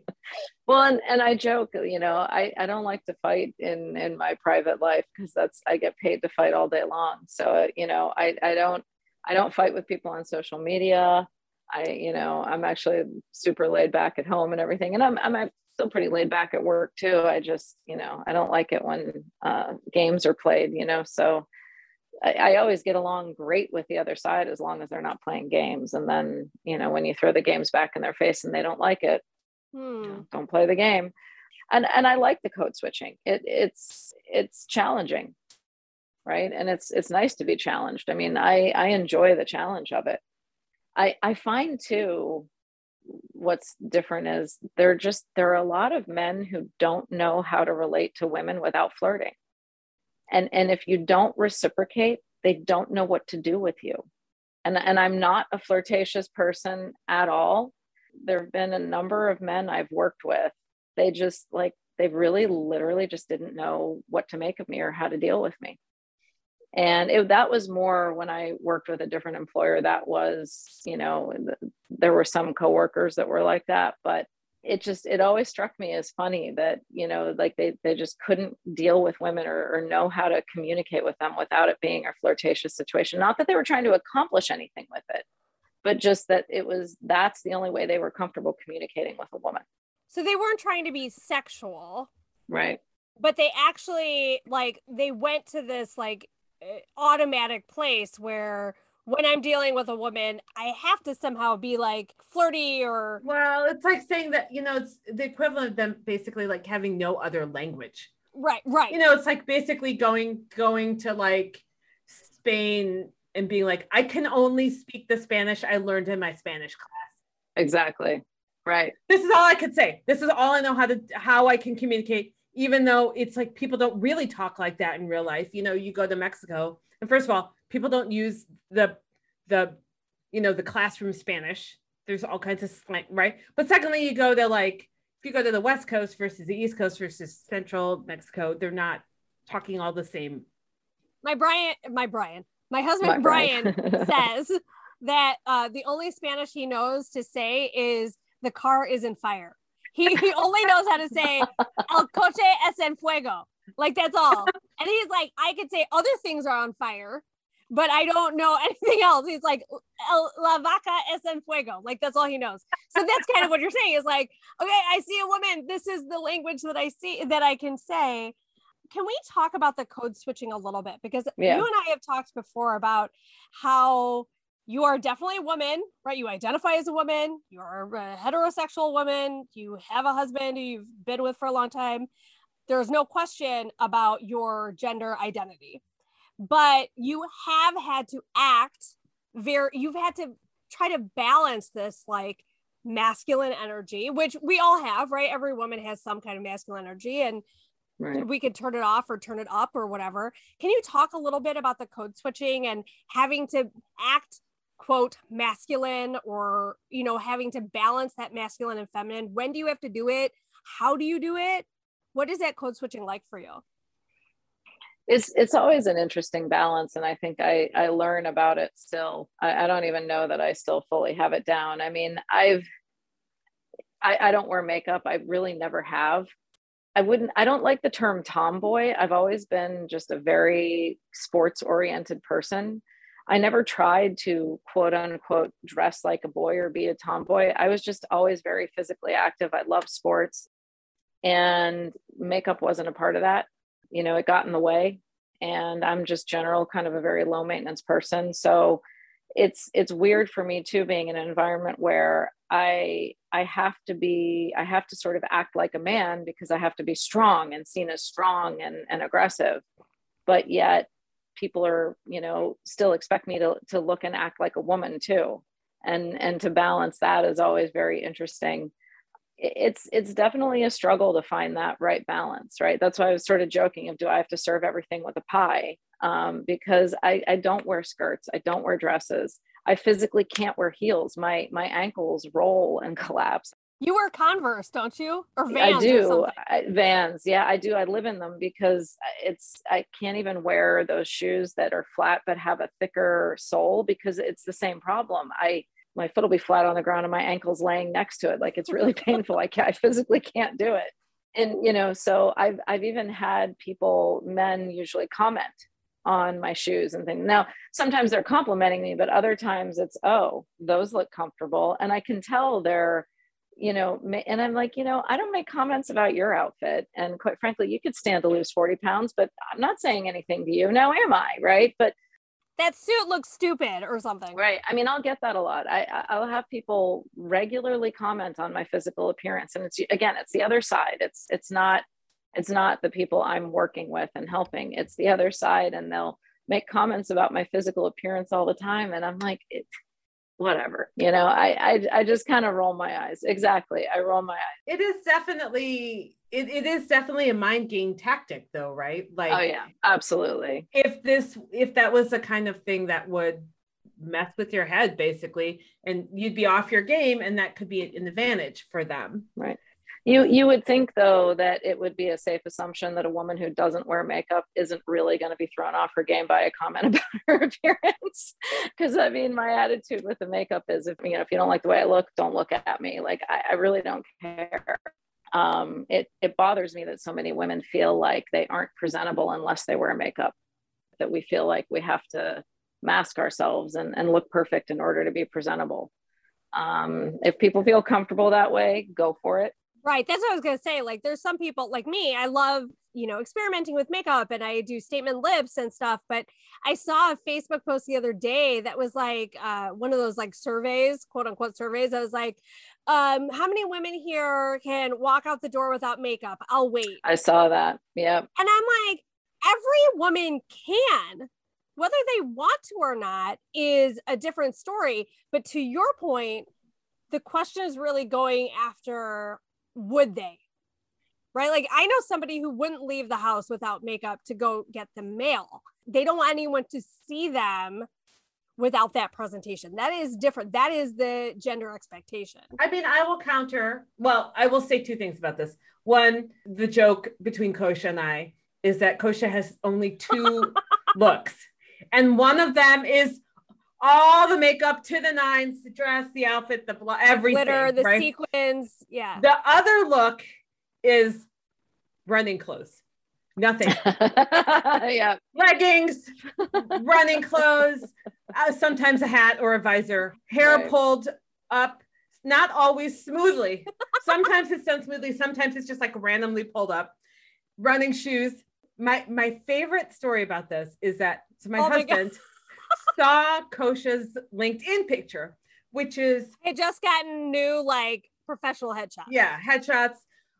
Speaker 3: Well, and, and I joke, you know, I, I don't like to fight in in my private life because that's I get paid to fight all day long. So you know, I I don't I don't fight with people on social media. I you know I'm actually super laid back at home and everything, and I'm I'm still pretty laid back at work too. I just you know I don't like it when uh, games are played. You know, so I, I, always get along great with the other side as long as they're not playing games. And then, you know, when you throw the games back in their face and they don't like it, hmm. don't play the game. And and I like the code switching. It it's it's challenging, right? And it's it's nice to be challenged. I mean, I I enjoy the challenge of it. I I find too what's different is there just there are a lot of men who don't know how to relate to women without flirting and and if you don't reciprocate they don't know what to do with you. And and i'm not a flirtatious person at all. There have been a number of men i've worked with. They just like they really literally just didn't know what to make of me or how to deal with me. And it, that was more when i worked with a different employer. That was you know there were some coworkers that were like that but it just it always struck me as funny that you know like they they just couldn't deal with women or, or know how to communicate with them without it being a flirtatious situation. Not that they were trying to accomplish anything with it but just that it was that's the only way they were comfortable communicating with a woman.
Speaker 2: So they weren't trying to be sexual.
Speaker 3: Right.
Speaker 2: But they actually like they went to this like automatic place where when I'm dealing with a woman, I have to somehow be like flirty or.
Speaker 1: Well, it's like saying that, you know, it's the equivalent of them basically like having no other language.
Speaker 2: Right, right.
Speaker 1: You know, it's like basically going going to like Spain and being like, I can only speak the Spanish I learned in my Spanish class.
Speaker 3: Exactly. Right.
Speaker 1: This is all I could say. This is all I know how to how I can communicate, even though it's like people don't really talk like that in real life. You know, you go to Mexico, and first of all, people don't use the the you know the classroom Spanish. There's all kinds of slang, right? But secondly, you go to like if you go to the West Coast versus the East Coast versus Central Mexico, they're not talking all the same.
Speaker 2: My Brian, my Brian, my husband my Brian, Brian says that uh, the only Spanish he knows to say is the car is in fire. He, he only knows how to say el coche es en fuego. Like that's all. And he's like, I could say other things are on fire, but I don't know anything else. He's like, La vaca es en fuego. Like that's all he knows. So that's kind of what you're saying is like, okay, I see a woman. This is the language that I see that I can say. Can we talk about the code switching a little bit? Because yeah. you and I have talked before about how you are definitely a woman, right? You identify as a woman, you're a heterosexual woman, you have a husband who you've been with for a long time. There's no question about your gender identity but you have had to act very you've had to try to balance this like masculine energy which we all have right every woman has some kind of masculine energy and right. we could turn it off or turn it up or whatever can you talk a little bit about the code switching and having to act quote masculine or you know having to balance that masculine and feminine when do you have to do it? How do you do it? What is that code switching like for you?
Speaker 3: It's it's always an interesting balance and i think i i learn about it still. I, I, don't even know that i still fully have it down. I mean i've I, I don't wear makeup. I really never have. I wouldn't i don't like the term tomboy. I've always been just a very sports oriented person i never tried to quote unquote dress like a boy or be a tomboy. I was just always very physically active. I love sports and makeup wasn't a part of that. You know it got in the way and i'm just general kind of a very low maintenance person. So it's it's weird for me too being in an environment where i i have to be i have to sort of act like a man because i have to be strong and seen as strong and, and aggressive. But yet people are you know still expect me to, to look and act like a woman too. And and to balance that is always very interesting. It's it's definitely a struggle to find that right balance right? That's why i was sort of joking of do i have to serve everything with a pie? Um, because I, I don't wear skirts. I don't wear dresses. I physically can't wear heels. My my ankles roll and collapse
Speaker 2: you wear converse don't you or vans
Speaker 3: i do I, vans yeah i do i live in them because uh, it's i can't even wear those shoes that are flat but have a thicker sole because it's the same problem i my foot will be flat on the ground and my ankle's laying next to it. Like it's really painful. I, can't, I physically can't do it. And, you know, so I've, I've even had people, men usually comment on my shoes and things. Now, sometimes they're complimenting me, but other times it's, oh, those look comfortable. And I can tell they're, you know, and I'm like, you know, I don't make comments about your outfit. And quite frankly, you could stand to lose 40 pounds, but I'm not saying anything to you. Now, am I? Right. But
Speaker 2: that suit looks stupid or something.
Speaker 3: Right. I mean, I'll get that a lot. I I'll have people regularly comment on my physical appearance, and it's again, it's the other side. It's it's not it's not the people I'm working with and helping. It's the other side, and they'll make comments about my physical appearance all the time, and I'm like, it, whatever you know i i, I just kind of roll my eyes. Exactly i roll my eyes.
Speaker 1: It is definitely it, it is definitely a mind game tactic though right?
Speaker 3: Oh, like oh yeah absolutely.
Speaker 1: if this if that was the kind of thing that would mess with your head basically and you'd be off your game and that could be an advantage for them.
Speaker 3: Right You you would think though that it would be a safe assumption that a woman who doesn't wear makeup isn't really going to be thrown off her game by a comment about her appearance. Because I mean, my attitude with the makeup is if you know if you don't like the way I look, don't look at me. Like I, I really don't care. Um, it it bothers me that so many women feel like they aren't presentable unless they wear makeup. That we feel like we have to mask ourselves and, and look perfect in order to be presentable. Um, if people feel comfortable that way, go for it
Speaker 2: Right. That's what I was going to say. Like, there's some people like me, I love, you know, experimenting with makeup and I do statement lips and stuff. But I saw a Facebook post the other day that was like uh, one of those like surveys, quote unquote surveys. I was like, um, how many women here can walk out the door without makeup? I'll wait.
Speaker 3: I saw that. Yeah. And
Speaker 2: I'm like, every woman can. Whether they want to or not is a different story. But to your point, the question is really going after would they? Right? Like I know somebody who wouldn't leave the house without makeup to go get the mail. They don't want anyone to see them without that presentation. That is different. That is the gender expectation.
Speaker 1: I mean, I will counter. Well, I will say two things about this. One, the joke between Kosha and I is that Kosha has only two looks, and one of them is all the makeup to the nines, the dress, the outfit, the blo- everything,
Speaker 2: glitter, the
Speaker 1: right?
Speaker 2: sequins. Yeah.
Speaker 1: The other look is running clothes. Nothing.
Speaker 3: yeah.
Speaker 1: Leggings, running clothes, uh, sometimes a hat or a visor, hair right. pulled up, not always smoothly. Sometimes it's done smoothly, sometimes it's just like randomly pulled up. Running shoes. My my favorite story about this is that so my oh husband my saw Kosha's LinkedIn picture, which is
Speaker 2: it just gotten new like professional headshots.
Speaker 1: Yeah, headshots.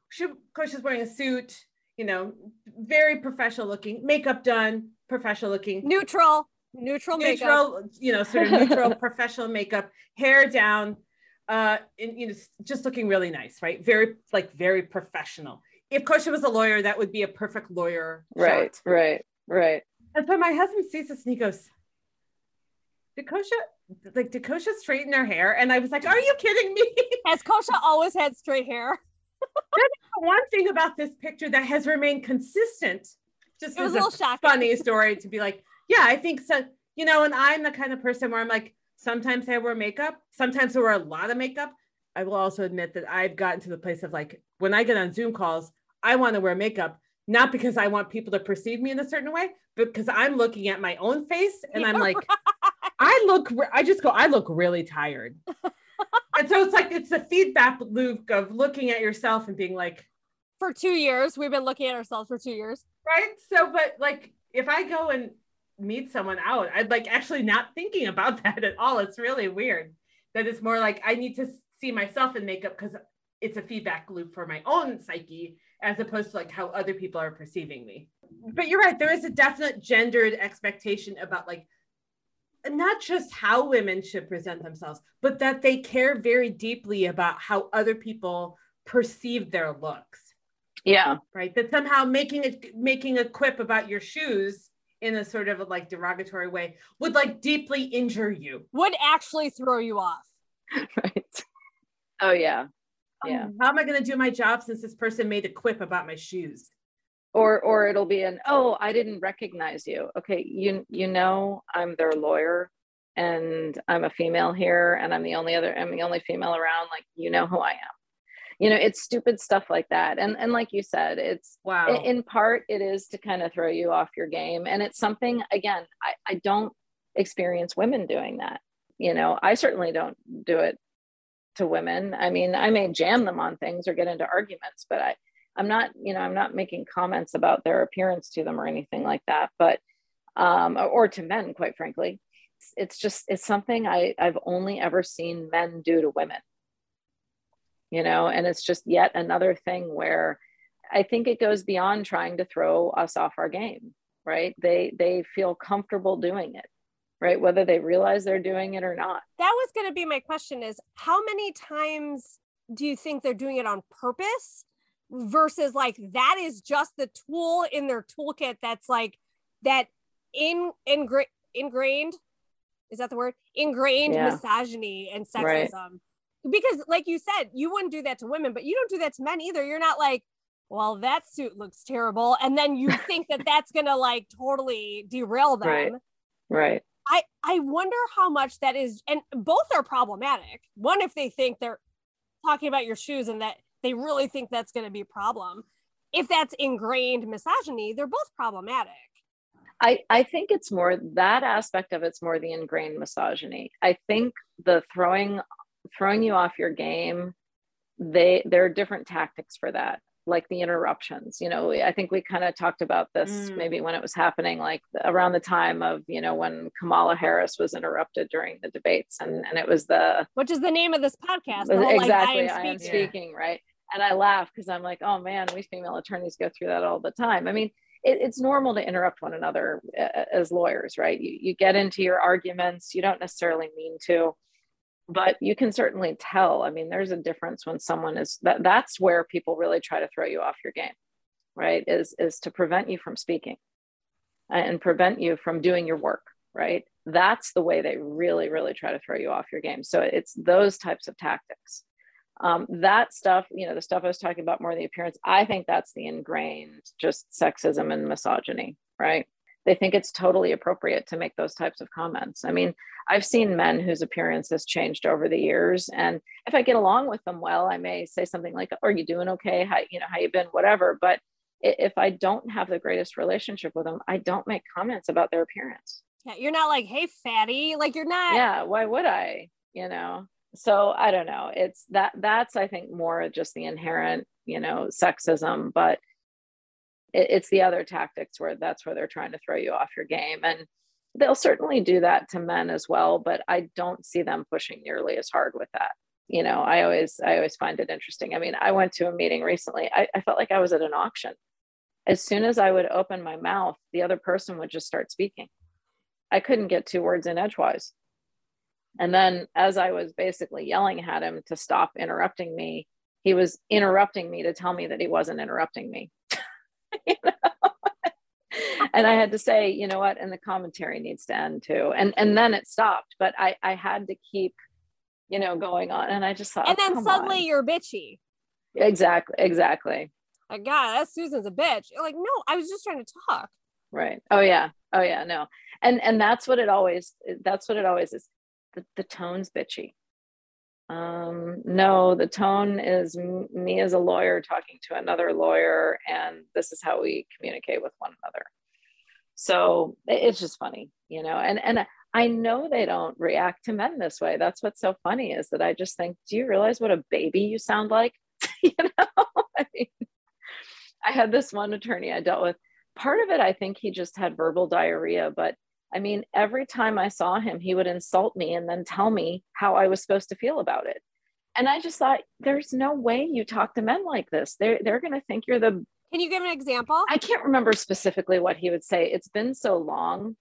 Speaker 1: She, Kosha's wearing a suit, you know, very professional looking, makeup done, professional looking,
Speaker 2: neutral, neutral,
Speaker 1: neutral,
Speaker 2: makeup.
Speaker 1: you know, sort of neutral professional makeup, hair down, uh, and you know, just looking really nice, right? Very like very professional. If Kosha was a lawyer, that would be a perfect lawyer.
Speaker 3: Right, shot. right, right.
Speaker 1: And so my husband sees this and he goes, did Kosha like did Kosha straighten her hair? And I was like, Are you kidding me?
Speaker 2: Has Kosha always had straight hair?
Speaker 1: The one thing about this picture that has remained consistent. Just
Speaker 2: it was a, little shocking.
Speaker 1: funny story to be like, yeah, I think so. You know, and I'm the kind of person where I'm like, sometimes I wear makeup, sometimes I wear a lot of makeup. I will also admit that I've gotten to the place of like when I get on Zoom calls, I want to wear makeup, not because I want people to perceive me in a certain way, but because I'm looking at my own face and I'm like, I look, I just go, I look really tired. and so it's like, it's a feedback loop of looking at yourself and being like,
Speaker 2: for two years, we've been looking at ourselves for two years.
Speaker 1: Right. So, but like, if I go and meet someone out, I'd like actually not thinking about that at all. It's really weird that it's more like I need to see myself in makeup because it's a feedback loop for my own psyche as opposed to like how other people are perceiving me. But you're right, there is a definite gendered expectation about like not just how women should present themselves, but that they care very deeply about how other people perceive their looks.
Speaker 3: Yeah.
Speaker 1: Right. That somehow making a making a quip about your shoes in a sort of a, like derogatory way would like deeply injure you.
Speaker 2: Would actually throw you off.
Speaker 3: right. Oh yeah. Yeah.
Speaker 1: Um, how am I going to do my job since this person made a quip about my shoes?
Speaker 3: Or or it'll be an oh i didn't recognize you. Okay you you know i'm their lawyer and i'm a female here and i'm the only other i'm the only female around like you know who i am. You know it's stupid stuff like that and and like you said it's
Speaker 1: wow.
Speaker 3: in, part it is to kind of throw you off your game and it's something again i i don't experience women doing that. You know i certainly don't do it to women. I mean i may jam them on things or get into arguments but i I'm not, you know, I'm not making comments about their appearance to them or anything like that, but um, or to men, quite frankly. It's, it's just it's something I, I've only ever seen men do to women. You know, and it's just yet another thing where I think it goes beyond trying to throw us off our game, right? They they feel comfortable doing it, right? Whether they realize they're doing it or not.
Speaker 2: That was going to be my question: is how many times do you think they're doing it on purpose? Versus like that is just the tool in their toolkit that's like that in ingra- ingrained is that the word ingrained yeah. misogyny and sexism right. because like you said, you wouldn't do that to women, but you don't do that to men either. You're not like, well, that suit looks terrible. And then you think that that's going to like totally derail them.
Speaker 3: Right. Right.
Speaker 2: I, I wonder how much that is, and both are problematic. One, if they think they're talking about your shoes and that they really think that's going to be a problem. If that's ingrained misogyny, they're both problematic.
Speaker 3: I, I think it's more that aspect of it's more the ingrained misogyny. I think the throwing throwing you off your game, they there are different tactics for that like the interruptions you know i think we kind of talked about this mm. maybe when it was happening like around the time of you know when kamala harris was interrupted during the debates and and it was the
Speaker 2: which is the name of this podcast
Speaker 3: whole, exactly like, I, am I am speaking yeah. right and i laugh because i'm like oh man we female attorneys go through that all the time. I mean it, it's normal to interrupt one another uh, as lawyers right? You, you get into your arguments you don't necessarily mean to but you can certainly tell. I mean there's a difference when someone is that that's where people really try to throw you off your game right? Is is to prevent you from speaking and prevent you from doing your work right? That's the way they really really try to throw you off your game. So it's those types of tactics um, that stuff you know the stuff i was talking about more the appearance i think that's the ingrained just sexism and misogyny right they think it's totally appropriate to make those types of comments. I mean, I've seen men whose appearance has changed over the years, and if I get along with them well, I may say something like, "Are you doing okay? How you know how you been? Whatever." But if I don't have the greatest relationship with them, I don't make comments about their appearance.
Speaker 2: Yeah, you're not like, "Hey, fatty," like you're not.
Speaker 3: Yeah, why would I? You know. So I don't know. It's that. That's I think more just the inherent, you know, sexism, but it, it's the other tactics where that's where they're trying to throw you off your game. And they'll certainly do that to men as well but i don't see them pushing nearly as hard with that. You know i always i always find it interesting. I mean i went to a meeting recently. I, I felt like i was at an auction. As soon as i would open my mouth the other person would just start speaking. I couldn't get two words in edgewise and then as i was basically yelling at him to stop interrupting me he was interrupting me to tell me that he wasn't interrupting me you know? and I had to say, you know what, and the commentary needs to end too. And and then it stopped, but I I had to keep, you know, going on. And I just thought,
Speaker 2: and then suddenly
Speaker 3: on.
Speaker 2: you're bitchy.
Speaker 3: Exactly, exactly.
Speaker 2: Like, God, that Susan's a bitch. You're like, no, I was just trying to talk.
Speaker 3: Right. Oh yeah. Oh yeah. No. And and that's what it always. That's what it always is. The the tone's bitchy. Um, no, the tone is me as a lawyer talking to another lawyer, and this is how we communicate with one another. So it's just funny, you know. And and I know they don't react to men this way. That's what's so funny is that I just think, do you realize what a baby you sound like? you know, I mean, I had this one attorney I dealt with. Part of it, I think he just had verbal diarrhea, but I mean, every time I saw him, he would insult me and then tell me how I was supposed to feel about it. And I just thought, there's no way you talk to men like this. They're, they're going to think you're the.
Speaker 2: Can you give an example?
Speaker 3: I can't remember specifically what he would say. It's been so long.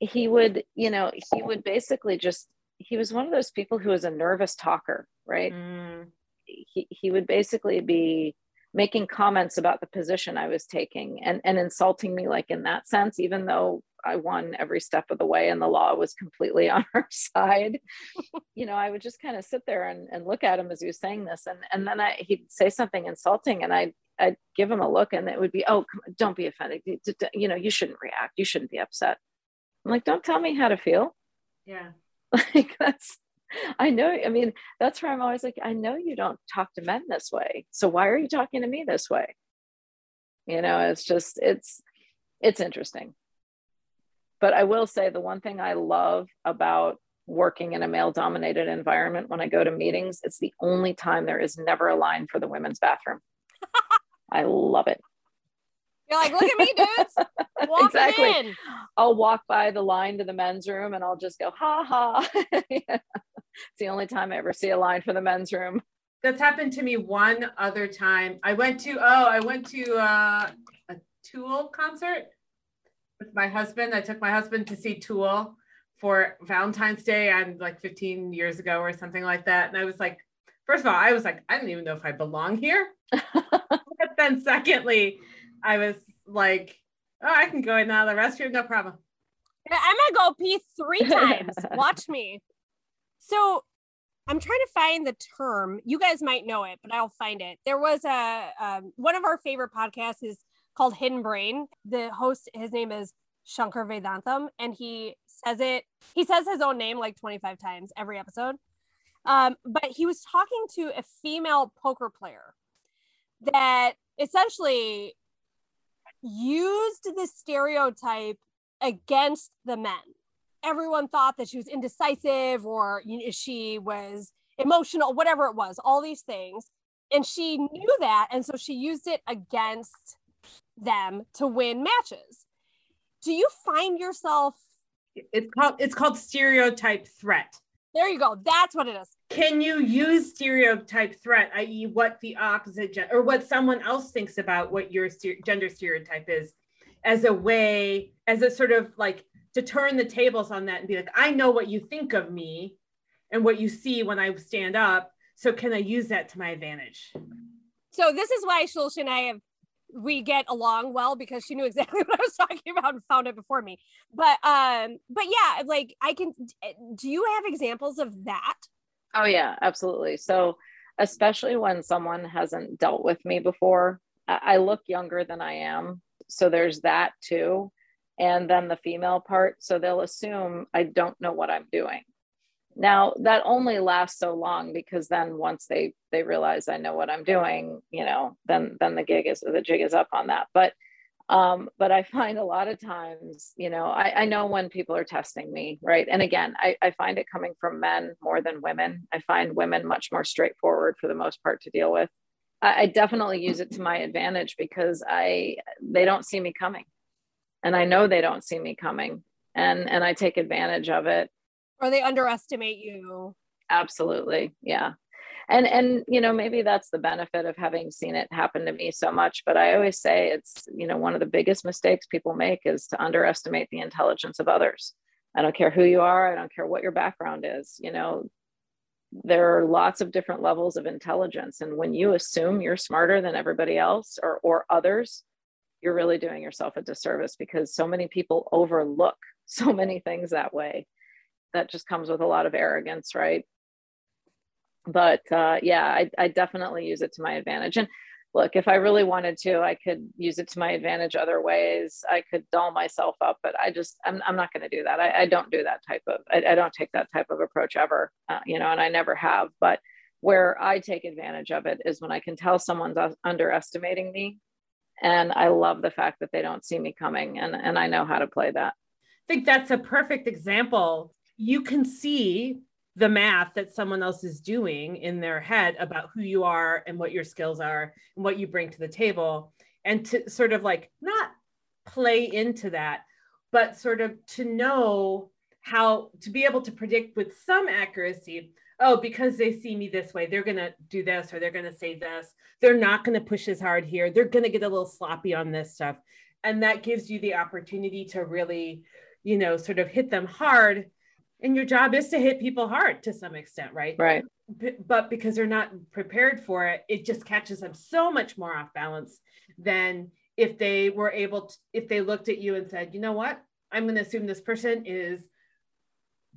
Speaker 3: He would, you know, he would basically just, he was one of those people who was a nervous talker, right? Mm. He, he would basically be making comments about the position I was taking and, and insulting me, like in that sense, even though I won every step of the way and the law was completely on our side. you know, I would just kind of sit there and, and look at him as he was saying this. And, and then I, he'd say something insulting and I'd, I'd give him a look and it would be, oh, on, don't be offended. You know, you shouldn't react. You shouldn't be upset. I'm like, don't tell me how to feel.
Speaker 1: Yeah.
Speaker 3: Like that's, I know. I mean, that's where I'm always like, I know you don't talk to men this way. So why are you talking to me this way? You know, it's just, it's, it's interesting. But I will say the one thing I love about working in a male dominated environment when I go to meetings, it's the only time there is never a line for the women's bathroom. I love it.
Speaker 2: You're like, look at me, dudes. exactly. In.
Speaker 3: I'll walk by the line to the men's room and I'll just go, ha ha. yeah. It's the only time I ever see a line for the men's room.
Speaker 1: That's happened to me one other time. I went to, oh, I went to uh, a Tool concert with my husband. I took my husband to see Tool for Valentine's Day and like 15 years ago or something like that. And I was like, first of all, I was like, I don't even know if I belong here. but then secondly, I was like, oh, I can go in now the restroom, no problem.
Speaker 2: I'm gonna go pee three times. Watch me. So I'm trying to find the term. You guys might know it, but I'll find it. There was a um, one of our favorite podcasts is called Hidden Brain. The host, his name is Shankar Vedantam, and he says it. He says his own name like 25 times every episode. Um, but he was talking to a female poker player that essentially used the stereotype against the men. Everyone thought that she was indecisive or she was emotional, whatever it was, all these things. And she knew that. And so she used it against them to win matches. Do you find yourself?
Speaker 1: It's called it's called stereotype threat.
Speaker 2: There you go. That's what it is.
Speaker 1: Can you use stereotype threat, i.e., what the opposite gen- or what someone else thinks about what your st- gender stereotype is, as a way, as a sort of like to turn the tables on that and be like, I know what you think of me and what you see when I stand up. So can I use that to my advantage?
Speaker 2: So this is why Shailushi and I have we get along well because she knew exactly what I was talking about and found it before me. But um, but yeah, like I can. Do you have examples of that?
Speaker 3: Oh yeah, absolutely. So especially when someone hasn't dealt with me before, I look younger than I am, so there's that too. And then the female part, so they'll assume I don't know what I'm doing. Now that only lasts so long because then once they they realize I know what I'm doing, you know, then then the gig is the jig is up on that. But um, but I find a lot of times, you know, I, I know when people are testing me, right? And again, I, I find it coming from men more than women. I find women much more straightforward for the most part to deal with. I, I definitely use it to my advantage because I they don't see me coming, and I know they don't see me coming, and and I take advantage of it.
Speaker 2: Or they underestimate you.
Speaker 3: Absolutely. Yeah. And and you know maybe that's the benefit of having seen it happen to me so much. But i always say it's you know one of the biggest mistakes people make is to underestimate the intelligence of others. I don't care who you are. I don't care what your background is. You know there are lots of different levels of intelligence. And when you assume you're smarter than everybody else or or others you're really doing yourself a disservice because so many people overlook so many things that way that just comes with a lot of arrogance, right? But uh, yeah, I, I definitely use it to my advantage. And look, if I really wanted to, I could use it to my advantage other ways. I could doll myself up, but I just, I'm, I'm not going to do that. I, I, don't do that type of, I, I, don't take that type of approach ever, uh, you know, and I never have. But where I take advantage of it is when I can tell someone's underestimating me. And I love the fact that they don't see me coming and, and I know how to play that.
Speaker 1: I think that's a perfect example you can see the math that someone else is doing in their head about who you are and what your skills are and what you bring to the table and to sort of like not play into that but sort of to know how to be able to predict with some accuracy oh because they see me this way they're going to do this or they're going to say this. They're not going to push as hard here. They're going to get a little sloppy on this stuff. And that gives you the opportunity to really you know sort of hit them hard. And your job is to hit people hard to some extent right?
Speaker 3: Right.
Speaker 1: But because they're not prepared for it it just catches them so much more off balance than if they were able to if they looked at you and said you know what? I'm going to assume this person is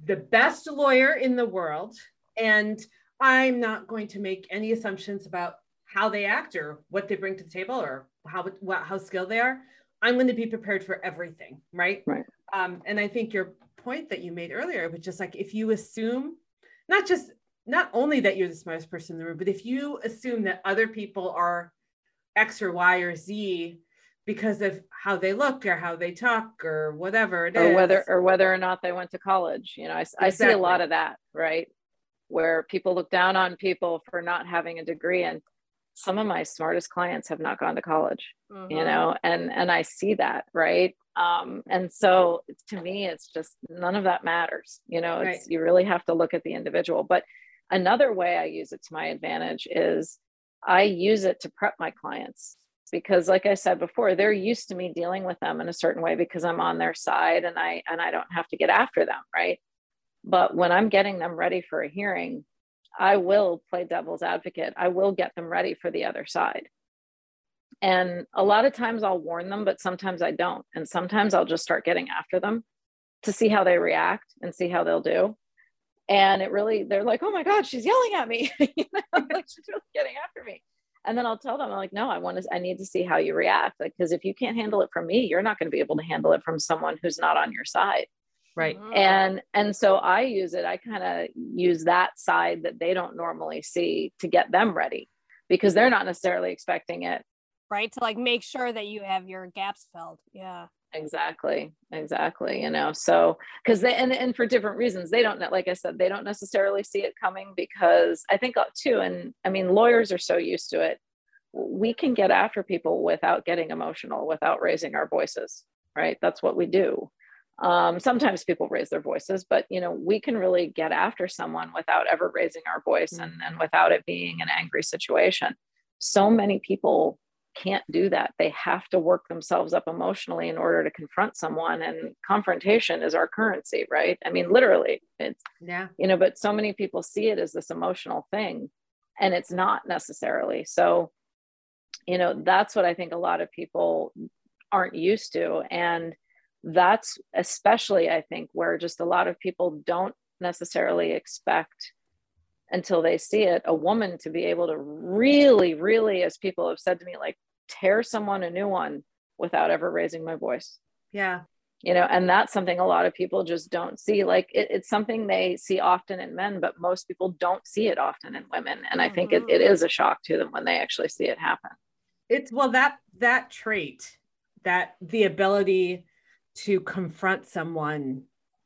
Speaker 1: the best lawyer in the world and i'm not going to make any assumptions about how they act or what they bring to the table or how what, how skilled they are i'm going to be prepared for everything right
Speaker 3: right
Speaker 1: um, and i think you're point that you made earlier, which is like if you assume not just not only that you're the smartest person in the room, but if you assume that other people are X or Y or Z because of how they look or how they talk or whatever it
Speaker 3: or
Speaker 1: is.
Speaker 3: whether or whether or not they went to college. You know, I, exactly. I see a lot of that, right? Where people look down on people for not having a degree and some of my smartest clients have not gone to college mm-hmm. you know and and i see that right um and so to me it's just none of that matters you know it's right. you really have to look at the individual but another way i use it to my advantage is i use it to prep my clients because like i said before they're used to me dealing with them in a certain way because i'm on their side and i and i don't have to get after them right but when i'm getting them ready for a hearing I will play devil's advocate. I will get them ready for the other side. And a lot of times I'll warn them, but sometimes I don't. And sometimes I'll just start getting after them to see how they react and see how they'll do. and it really they're like oh my god she's yelling at me you know like she's really getting after me and then i'll tell them i'm like no i want to i need to see how you react like because if you can't handle it from me you're not going to be able to handle it from someone who's not on your side
Speaker 1: right
Speaker 2: Mhm.
Speaker 3: and and so i use it i kind of use that side that they don't normally see to get them ready because they're not necessarily expecting it
Speaker 2: right? To like make sure that you have your gaps filled. Yeah.
Speaker 3: exactly exactly you know so because they and, and for different reasons they don't like i said they don't necessarily see it coming because i think uh, too and i mean lawyers are so used to it we can get after people without getting emotional without raising our voices right that's what we do um, sometimes people raise their voices but you know we can really get after someone without ever raising our voice and, and without it being an angry situation so many people can't do that. They have to work themselves up emotionally in order to confront someone. And confrontation is our currency, right? I mean, literally, it's,
Speaker 1: yeah
Speaker 3: you know, but so many people see it as this emotional thing and it's not necessarily. So, you know, that's what I think a lot of people aren't used to. And that's especially, I think, where just a lot of people don't necessarily expect until they see it a woman to be able to really really as people have said to me like tear someone a new one without ever raising my voice.
Speaker 1: Yeah.
Speaker 3: You know and that's something a lot of people just don't see. Like it, it's something they see often in men but most people don't see it often in women. And i think it, it mm-hmm. is a shock to them when they actually see it happen.
Speaker 1: It's well that that trait that the ability to confront someone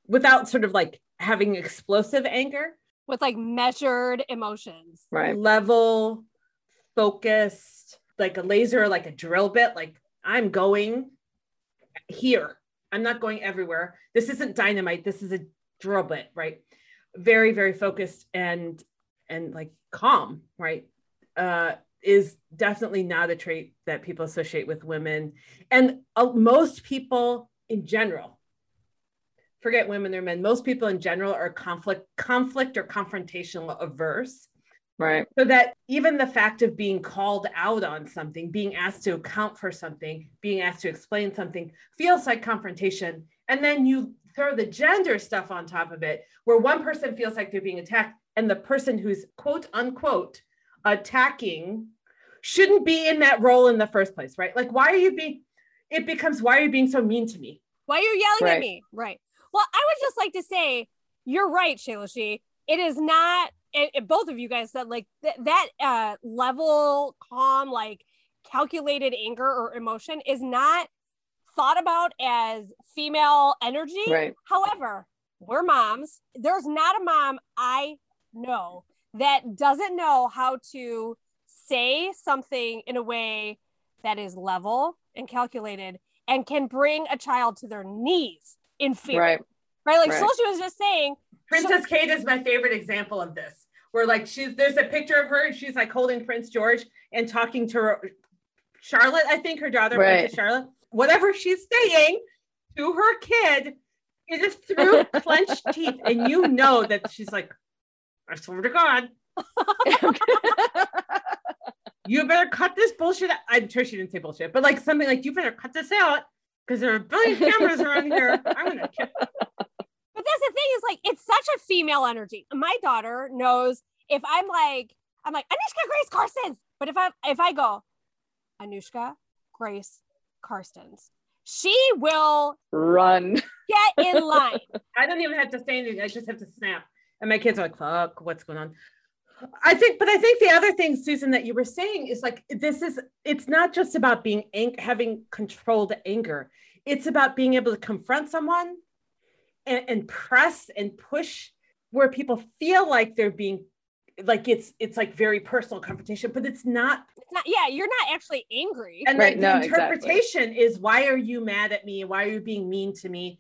Speaker 1: without sort of like having explosive anger.
Speaker 2: With like measured emotions.
Speaker 3: right.
Speaker 1: Level focused like a laser like a drill bit like i'm going here. I'm not going everywhere. This isn't dynamite. This is a drill bit right? Very very focused and and like calm right? Uh is definitely not a trait that people associate with women. And uh, most people in general. Forget women or men. Most people in general are conflict conflict or confrontational averse.
Speaker 3: Right.
Speaker 1: So that even the fact of being called out on something being asked to account for something being asked to explain something feels like confrontation. And then you throw the gender stuff on top of it where one person feels like they're being attacked and the person who's quote unquote attacking shouldn't be in that role in the first place right? Like why are you being it becomes why are you being so mean to me
Speaker 2: Why are you yelling
Speaker 3: Right.
Speaker 2: at me? Right. Well, I would just like to say you're right, Shailushi. It is not. And, and both of you guys said like th- that uh, level, calm, like calculated anger or emotion is not thought about as female energy.
Speaker 3: right
Speaker 2: However, we're moms. There's not a mom I know that doesn't know how to say something in a way that is level and calculated and can bring a child to their knees in fear.
Speaker 3: right
Speaker 2: Right? Like
Speaker 3: Right.
Speaker 2: Shailushi was just saying,
Speaker 1: Princess Kate is my favorite example of this. Where like she's there's a picture of her and she's like holding Prince George and talking to her, Charlotte, I think her daughter,
Speaker 3: Right.
Speaker 1: Princess Charlotte. Whatever she's saying to her kid, it is through clenched teeth, and you know that she's like, I swear to God, you better cut this bullshit. Out. I'm sure she didn't say bullshit, but like something like you better cut this out because there are a billion cameras around here. I'm gonna kill.
Speaker 2: but that's the thing is like it's such a female energy. My daughter knows if I'm like, I'm like Anushka Grace Carstens. But if I if I go, Anushka Grace Carstens, she will
Speaker 3: run
Speaker 2: get in line.
Speaker 1: I don't even have to say anything. I just have to snap. And my kids are like, fuck, what's going on? I think, but I think the other thing, Susan, that you were saying is like, this is, it's not just about being, ang- having controlled anger. It's about being able to confront someone and, and press and push where people feel like they're being, like it's, it's like very personal confrontation, but it's not.
Speaker 2: It's not, yeah, you're not actually angry.
Speaker 1: And
Speaker 3: Right,
Speaker 1: like,
Speaker 3: no,
Speaker 1: the
Speaker 3: exactly.
Speaker 1: interpretation is, why are you mad at me? Why are you being mean to me?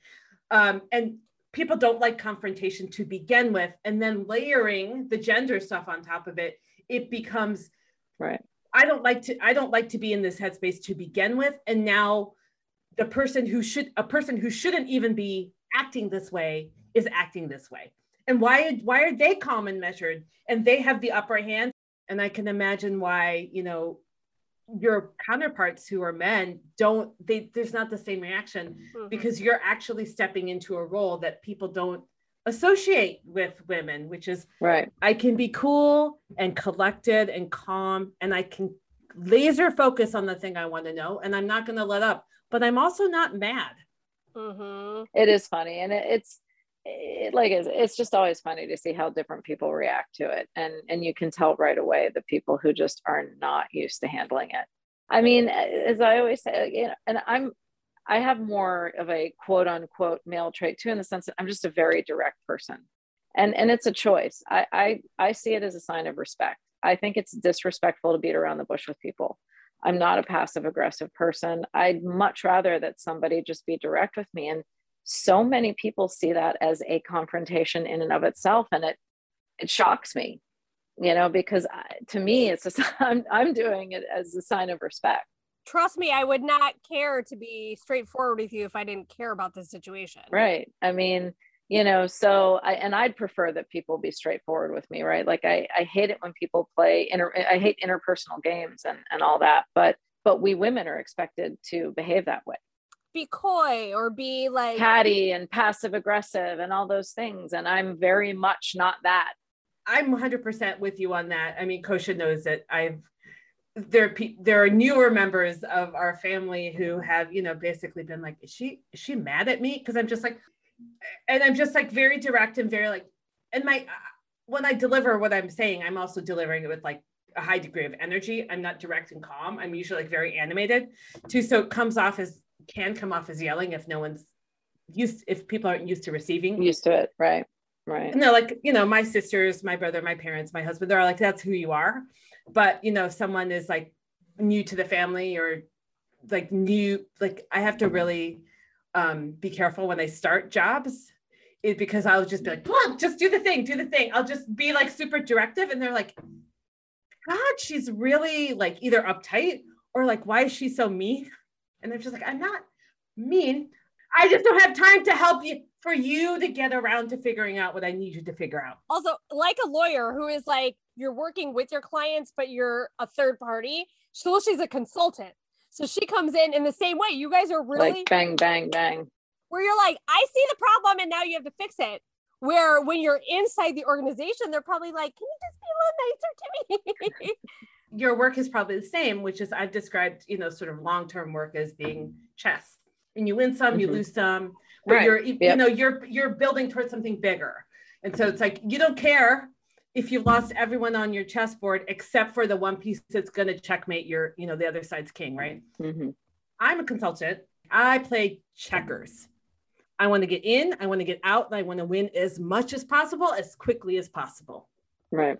Speaker 1: Um, and people don't like confrontation to begin with and then layering the gender stuff on top of it it becomes
Speaker 3: right.
Speaker 1: I don't like to i don't like to be in this headspace to begin with and now the person who should a person who shouldn't even be acting this way is acting this way. And why why are they calm and measured and they have the upper hand? And i can imagine why you know your counterparts who are men don't they there's not the same reaction
Speaker 2: Mhm.
Speaker 1: because you're actually stepping into a role that people don't associate with women, which is
Speaker 3: right.
Speaker 1: I can be cool and collected and calm, and I can laser focus on the thing I want to know, and I'm not going to let up. But I'm also not mad.
Speaker 3: Mm-hmm. It is funny, and it, it's it, like it's, it's just always funny to see how different people react to it, and and you can tell right away the people who just are not used to handling it. I mean, as I always say, you know, and I'm I have more of a quote unquote male trait too, in the sense that I'm just a very direct person. And and it's a choice. I I, I see it as a sign of respect. I think it's disrespectful to beat around the bush with people. I'm not a passive aggressive person. I'd much rather that somebody just be direct with me. And so many people see that as a confrontation in and of itself. And it it shocks me, you know, because I, to me, it's a, I'm, I'm doing it as a sign of respect
Speaker 2: trust me, I would not care to be straightforward with you if I didn't care about the situation.
Speaker 3: Right. I mean, you know, so I and I'd prefer that people be straightforward with me, right? Like I I hate it when people play inter I hate interpersonal games and and all that, but but we women are expected to behave that way.
Speaker 2: Be coy or be like
Speaker 3: catty and passive aggressive and all those things. And I'm very much not that.
Speaker 1: I'm 100% with you on that. I mean, Kosha knows that I've there are there are newer members of our family who have you know basically been like is she is she mad at me because i'm just like and i'm just like very direct and very like and my uh, when i deliver what i'm saying i'm also delivering it with like a high degree of energy i'm not direct and calm i'm usually like very animated too so it comes off as can come off as yelling if no one's used if people aren't used to receiving.
Speaker 3: Used to it. Right. Right.
Speaker 1: And they're like you know my sisters my brother my parents my husband they're like that's who you are. But you know someone is like new to the family or like new like i have to really um, be careful when i start jobs it, because i'll just be like just do the thing do the thing. I'll just be like super directive and they're like god she's really like either uptight or like why is she so mean and they're just like i'm not mean i just don't have time to help you for you to get around to figuring out what i need you to figure out
Speaker 2: also like a lawyer who is like you're working with your clients, but you're a third party. So she's a consultant. So she comes in in the same way. You guys are really
Speaker 3: like bang, bang, bang.
Speaker 2: Where you're like, I see the problem and now you have to fix it. Where when you're inside the organization, they're probably like, can you just be a little nicer to me?
Speaker 1: Your work is probably the same, which is I've described, you know, sort of long-term work as being chess. And you win some, mm-hmm. you lose some, but right. you're, yep. you know, you're you're building towards something bigger. And so it's like you don't care if you've lost everyone on your chessboard except for the one piece that's going to checkmate your, you know, the other side's king, right? Mm-hmm. I'm a consultant. I play checkers. I want to get in, I want to get out, and I want to win as much as possible, as quickly as possible.
Speaker 3: Right.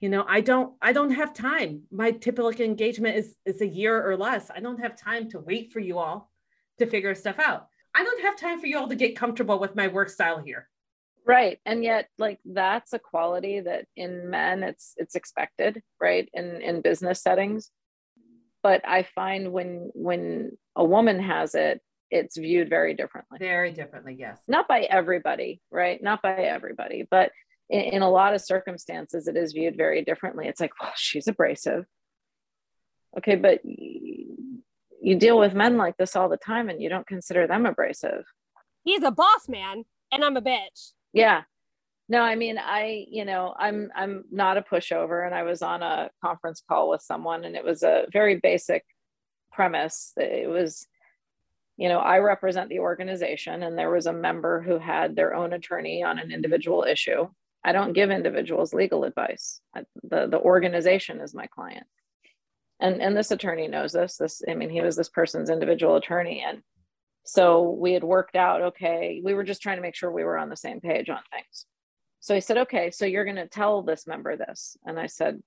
Speaker 1: You know, I don't I don't have time. My typical engagement is is a year or less. I don't have time to wait for you all to figure stuff out. I don't have time for you all to get comfortable with my work style here.
Speaker 3: Right. And yet like that's a quality that in men it's it's expected right? In in business settings. But i find when when a woman has it it's viewed very differently.
Speaker 1: Very differently yes.
Speaker 3: Not by everybody right? Not by everybody but in, in a lot of circumstances it is viewed very differently. It's like well she's abrasive. Okay but you deal with men like this all the time and you don't consider them abrasive.
Speaker 2: He's a boss man and i'm a bitch.
Speaker 3: Yeah. No i mean i you know i'm i'm not a pushover and i was on a conference call with someone and it was a very basic premise it was you know i represent the organization and there was a member who had their own attorney on an individual issue i don't give individuals legal advice the the organization is my client and and this attorney knows this this i mean he was this person's individual attorney and so we had worked out, okay, we were just trying to make sure we were on the same page on things. So he said, okay, so you're going to tell this member this. And I said,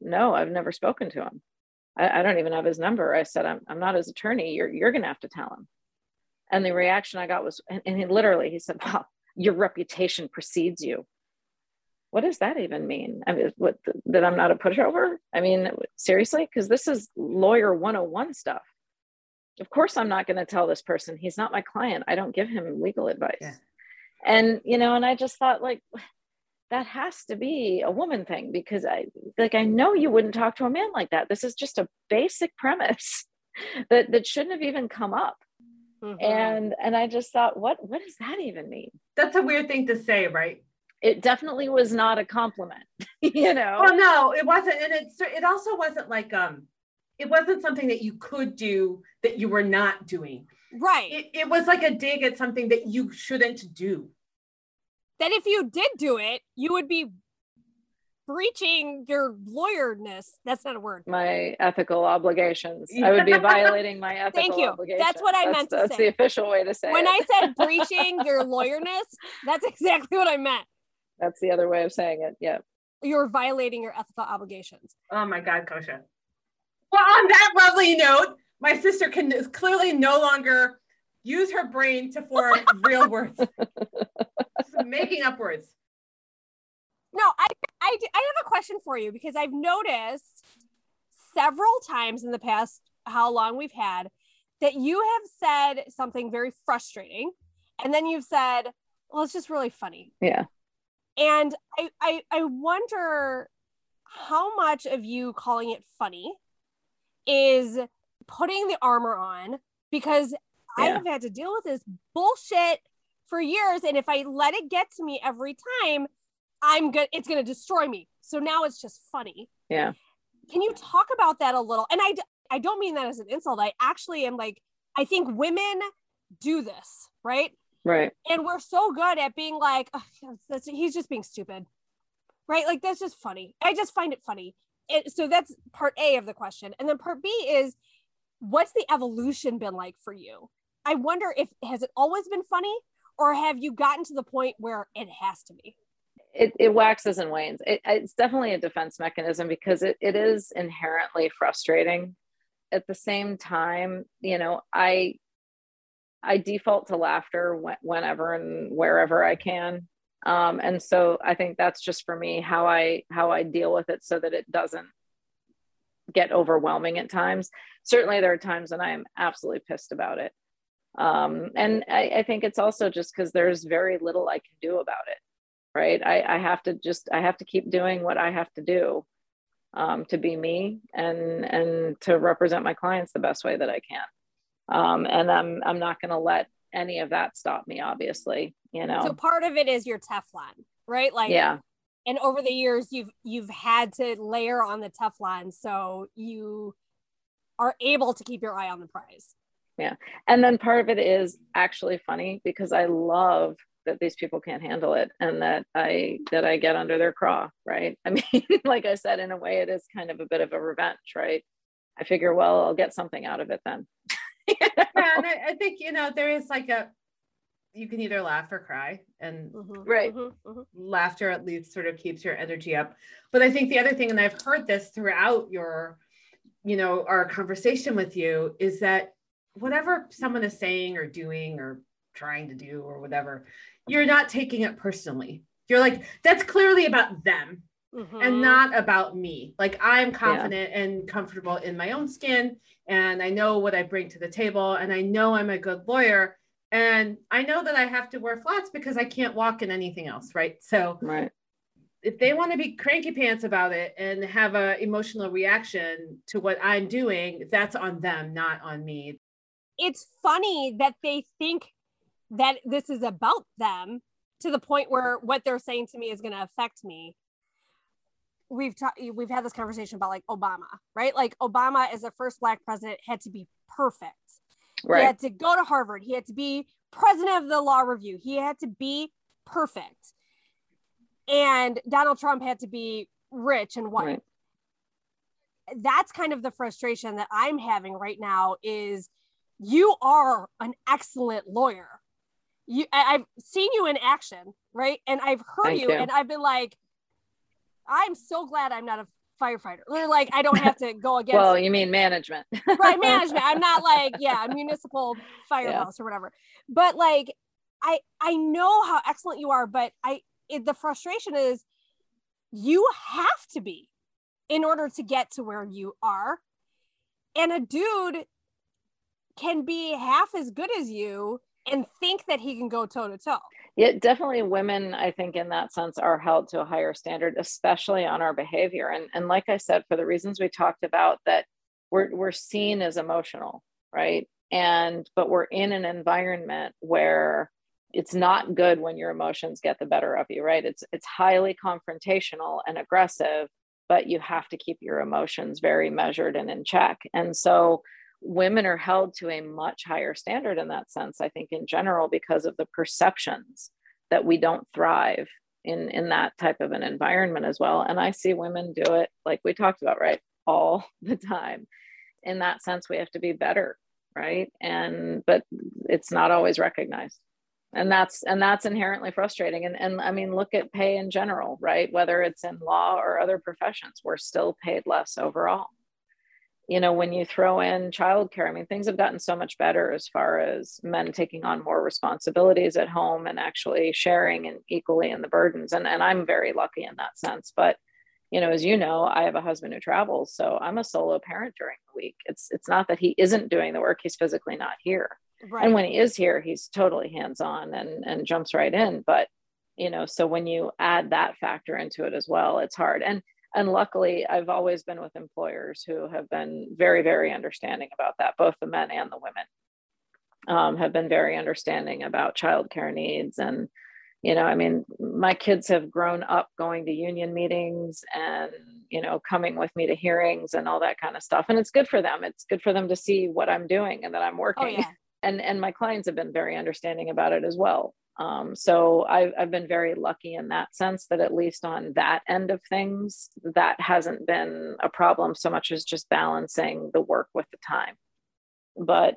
Speaker 3: no, I've never spoken to him. I, I don't even have his number. I said, I'm, I'm not his attorney. You're, you're going to have to tell him. And the reaction I got was, and, and he literally, he said, well, your reputation precedes you. What does that even mean? I mean, what, that I'm not a pushover? I mean, seriously? Because this is lawyer 101 stuff of course i'm not going to tell this person he's not my client i don't give him legal advice yeah. and you know and i just thought like that has to be a woman thing because i like i know you wouldn't talk to a man like that this is just a basic premise that that shouldn't have even come up Mm-hmm. And and I just thought, what what does that even mean?
Speaker 1: That's a weird thing to say, right?
Speaker 3: It definitely was not a compliment, you know.
Speaker 1: Well, no, it wasn't, and it it also wasn't like um, it wasn't something that you could do that you were not doing.
Speaker 2: Right.
Speaker 1: It, it was like a dig at something that you shouldn't do.
Speaker 2: That if you did do it, you would be breaching your lawyerness. That's not a word.
Speaker 3: My ethical obligations. I would be violating my ethical
Speaker 2: Thank you.
Speaker 3: obligations.
Speaker 2: That's what I
Speaker 3: that's,
Speaker 2: meant to
Speaker 3: that's
Speaker 2: say.
Speaker 3: the official way to say
Speaker 2: when
Speaker 3: it.
Speaker 2: I said breaching your lawyerness, that's exactly what I meant.
Speaker 3: That's the other way of saying it. Yeah.
Speaker 2: You're violating your ethical obligations.
Speaker 1: Oh my God, Kosha. Well, on that lovely note, my sister can clearly no longer use her brain to form real words. Making up words.
Speaker 2: No, I, I, I have a question for you because I've noticed several times in the past how long we've had that you have said something very frustrating and then you've said, well, it's just really funny.
Speaker 3: Yeah.
Speaker 2: And I, I, I wonder how much of you calling it funny is putting the armor on because I have had to deal with this bullshit for years. And if I let it get to me every time, I'm good, it's gonna destroy me. So now it's just funny.
Speaker 3: Yeah.
Speaker 2: Can you talk about that a little? And I, I don't mean that as an insult. I actually am like, I think women do this, right?
Speaker 3: Right.
Speaker 2: and we're so good at being like "Ugh, that's, he's just being stupid. Right? Like that's just funny. I just find it funny. It, so that's part a of the question. And then part b is what's the evolution been like for you? I wonder if has it always been funny or have you gotten to the point where it has to be?
Speaker 3: It, it waxes and wanes. It, it's definitely a defense mechanism because it, it is inherently frustrating. At the same time, you know, I I default to laughter whenever and wherever I can, um, and so I think that's just for me how I how I deal with it so that it doesn't get overwhelming at times. Certainly, there are times when I am absolutely pissed about it, um, and I, I think it's also just because there's very little I can do about it right? I, I have to just i have to keep doing what i have to do um, to be me and and to represent my clients the best way that i can um, and i'm i'm not going to let any of that stop me obviously you know?
Speaker 2: So part of it is your teflon right? Like
Speaker 3: yeah.
Speaker 2: and over the years you've you've had to layer on the teflon so you are able to keep your eye on the prize.
Speaker 3: Yeah, and then part of it is actually funny because i love that these people can't handle it and that i that i get under their craw right? I mean like i said in a way it is kind of a bit of a revenge right? I figure well i'll get something out of it then
Speaker 1: Yeah, and I, I think you know there is like a you can either laugh or cry, and
Speaker 2: Mhm,
Speaker 3: Right.
Speaker 2: mhm, mhm.
Speaker 1: laughter at least sort of keeps your energy up. But I think the other thing, and I've heard this throughout your, you know, our conversation with you, is that whatever someone is saying or doing or trying to do or whatever, you're not taking it personally. You're like, that's clearly about them
Speaker 2: Mhm.
Speaker 1: and not about me. Like I'm confident and comfortable in my own skin and I know what I bring to the table and I know I'm a good lawyer and I know that I have to wear flats because I can't walk in anything else, right? So
Speaker 3: right
Speaker 1: if they want to be cranky pants about it and have a emotional reaction to what I'm doing, that's on them, not on me.
Speaker 2: it's funny that they think that this is about them to the point where what they're saying to me is going to affect me. We've talked, we've had this conversation about like Obama, right? Like Obama as the first black president had to be perfect.
Speaker 3: Right.
Speaker 2: He had to go to Harvard. He had to be president of the law review. He had to be perfect. And Donald Trump had to be rich and white.
Speaker 3: right
Speaker 2: That's kind of the frustration that I'm having right now is you are an excellent lawyer. You I, I've seen you in action, right? And I've heard you,
Speaker 3: you.
Speaker 2: and I've been like, I'm so glad I'm not a firefighter. Like I don't have to go against
Speaker 3: well you mean management.
Speaker 2: Right management. I'm not like yeah municipal firehouse or whatever. But like i i know how excellent you are but i it, the frustration is you have to be in order to get to where you are. And a dude can be half as good as you and think that he can go toe to toe
Speaker 3: yeah definitely women i think in that sense are held to a higher standard especially on our behavior. And and like i said for the reasons we talked about that we're we're seen as emotional right? And but we're in an environment where it's not good when your emotions get the better of you right? It's it's highly confrontational and aggressive but you have to keep your emotions very measured and in check. And so women are held to a much higher standard in that sense i think in general because of the perceptions that we don't thrive in in that type of an environment as well. And i see women do it like we talked about right all the time. In that sense we have to be better right? And but it's not always recognized. And that's and that's inherently frustrating. And and i mean look at pay in general right? Whether it's in law or other professions we're still paid less overall you know when you throw in childcare i mean things have gotten so much better as far as men taking on more responsibilities at home and actually sharing and equally in the burdens and and i'm very lucky in that sense but you know as you know i have a husband who travels so i'm a solo parent during the week. It's it's not that he isn't doing the work he's physically not here. Right. and when he is here he's totally hands on and and jumps right in but you know so when you add that factor into it as well it's hard. And and luckily i've always been with employers who have been very very understanding about that both the men and the women. Um, have been very understanding about childcare needs and you know i mean my kids have grown up going to union meetings and you know coming with me to hearings and all that kind of stuff. And it's good for them. It's good for them to see what i'm doing and that i'm oh, working. oh, yeah. and and my clients have been very understanding about it as well um, so I've, I've been very lucky in that sense that at least on that end of things, that hasn't been a problem so much as just balancing the work with the time. But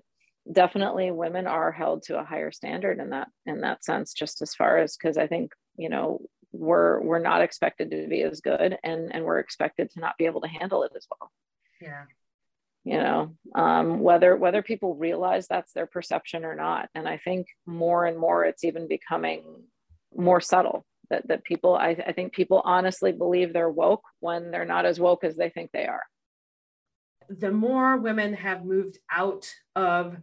Speaker 3: definitely women are held to a higher standard in that in that sense, just as far as because I think, you know, we're we're not expected to be as good and and we're expected to not be able to handle it as well.
Speaker 4: Yeah
Speaker 3: you know um, whether whether people realize that's their perception or not. And i think more and more it's even becoming more subtle that, that people I, I think people honestly believe they're woke when they're not as woke as they think they are.
Speaker 1: The more women have moved out of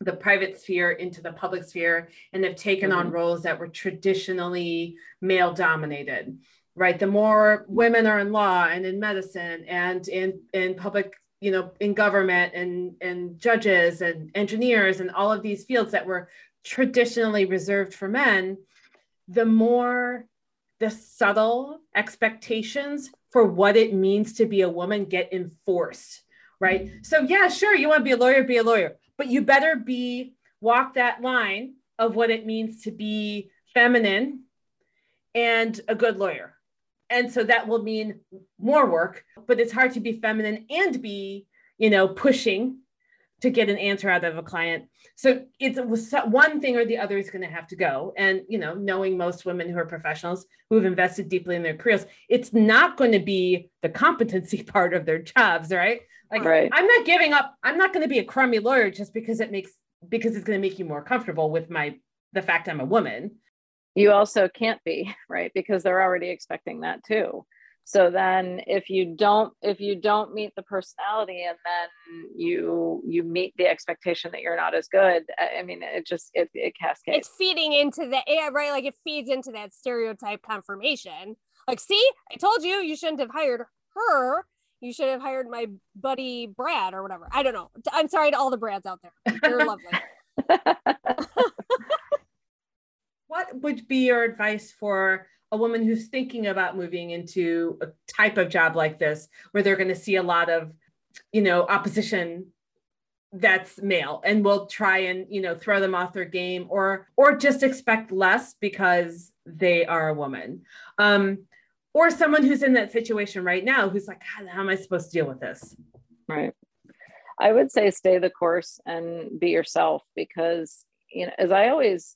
Speaker 1: the private sphere into the public sphere and have taken mm-hmm. on roles that were traditionally male dominated right? The more women are in law and in medicine and in in public you know in government and and judges and engineers and all of these fields that were traditionally reserved for men the more the subtle expectations for what it means to be a woman get enforced right? So yeah sure you want to be a lawyer be a lawyer but you better be walk that line of what it means to be feminine and a good lawyer and so that will mean more work but it's hard to be feminine and be you know pushing to get an answer out of a client. So it's one thing or the other is going to have to go. And you know knowing most women who are professionals who have invested deeply in their careers it's not going to be the competency part of their jobs right? Like right. i'm not giving up i'm not going to be a crummy lawyer just because it makes because it's going to make you more comfortable with my the fact i'm a woman
Speaker 3: you also can't be right? Because they're already expecting that too. So then if you don't if you don't meet the personality and then you you meet the expectation that you're not as good i mean it just it, it cascades.
Speaker 2: It's feeding into that yeah right? Like it feeds into that stereotype confirmation. Like see i told you you shouldn't have hired her. You should have hired my buddy brad or whatever. I don't know. I'm sorry to all the brads out there. They're lovely
Speaker 1: what would be your advice for a woman who's thinking about moving into a type of job like this where they're going to see a lot of you know opposition that's male and will try and you know throw them off their game or or just expect less because they are a woman? Um or someone who's in that situation right now who's like how am i supposed to deal with this?
Speaker 3: Right. I would say stay the course and be yourself because you know as i always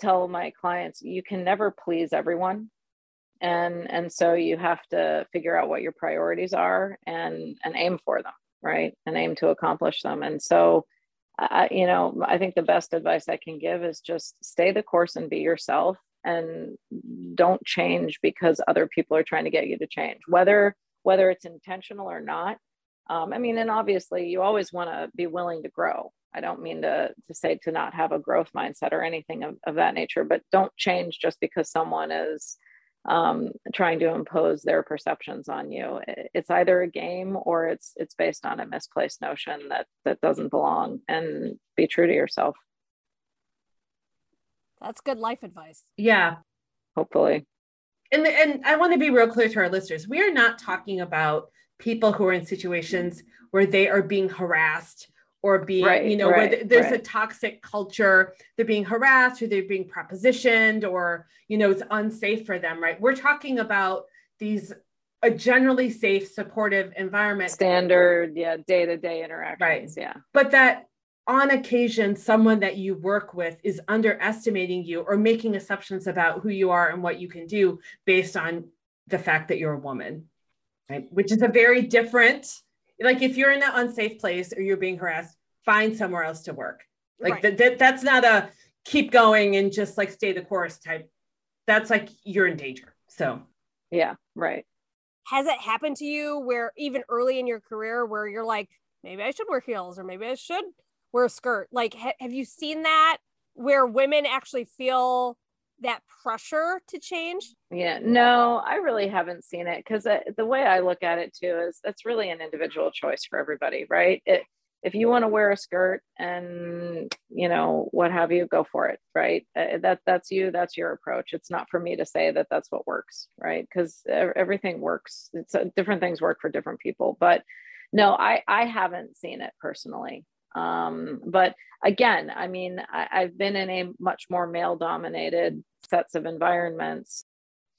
Speaker 3: tell my clients you can never please everyone. And and so you have to figure out what your priorities are and and aim for them right? And aim to accomplish them. And so you know i think the best advice i can give is just stay the course and be yourself and don't change because other people are trying to get you to change whether whether it's intentional or not. Um, i mean and obviously you always want to be willing to grow I don't mean to, to say to not have a growth mindset or anything of, of that nature, but don't change just because someone is, um, trying to impose their perceptions on you. It's either a game or it's it's based on a misplaced notion that that doesn't belong. And be true to yourself.
Speaker 2: That's good life advice.
Speaker 5: Yeah.
Speaker 3: Hopefully.
Speaker 5: And and I want to be real clear to our listeners. We are not talking about people who are in situations where they are being harassed or being, right, you know, right, where there's right. a toxic culture, they're being harassed or they're being propositioned or, you know, it's unsafe for them, right? We're talking about these a generally safe, supportive environment.
Speaker 3: Standard, yeah, day-to-day interactions. Right. Yeah.
Speaker 5: But that on occasion someone that you work with is underestimating you or making assumptions about who you are and what you can do based on the fact that you're a woman right which is a very different like if you're in an unsafe place or you're being harassed find somewhere else to work. Like right. that, that that's not a keep going and just like stay the course type. That's like you're in danger. So.
Speaker 3: Yeah right.
Speaker 2: Has it happened to you where even early in your career where you're like maybe i should wear heels or maybe i should wear a skirt. Like ha- have you seen that where women actually feel that pressure to change?
Speaker 3: Yeah, no, I really haven't seen it because the way I look at it too is that's really an individual choice for everybody, right? It, if you want to wear a skirt and you know what have you, go for it, right? Uh, that that's you, that's your approach. It's not for me to say that that's what works, right? Because everything works. It's uh, different things work for different people, but no, I I haven't seen it personally. Um, but again, I mean, I, I've been in a much more male dominated sets of environments.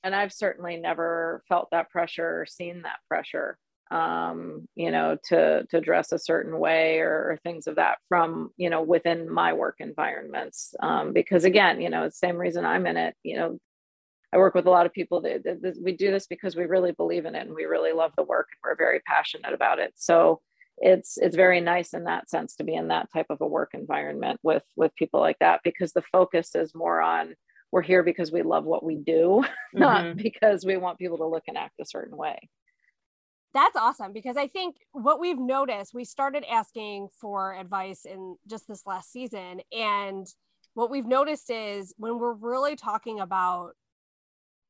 Speaker 3: And I've certainly never felt that pressure or seen that pressure, um, you know, to to dress a certain way or, or, things of that from, you know, within my work environments. Um, because again, you know, it's the same reason I'm in it. You know, I work with a lot of people that, that, that we do this because we really believe in it and we really love the work and we're very passionate about it. So it's it's very nice in that sense to be in that type of a work environment with with people like that because the focus is more on we're here because we love what we do, mm-hmm. not because we want people to look and act a certain way.
Speaker 2: That's awesome because I think what we've noticed, we started asking for advice in just this last season. And what we've noticed is when we're really talking about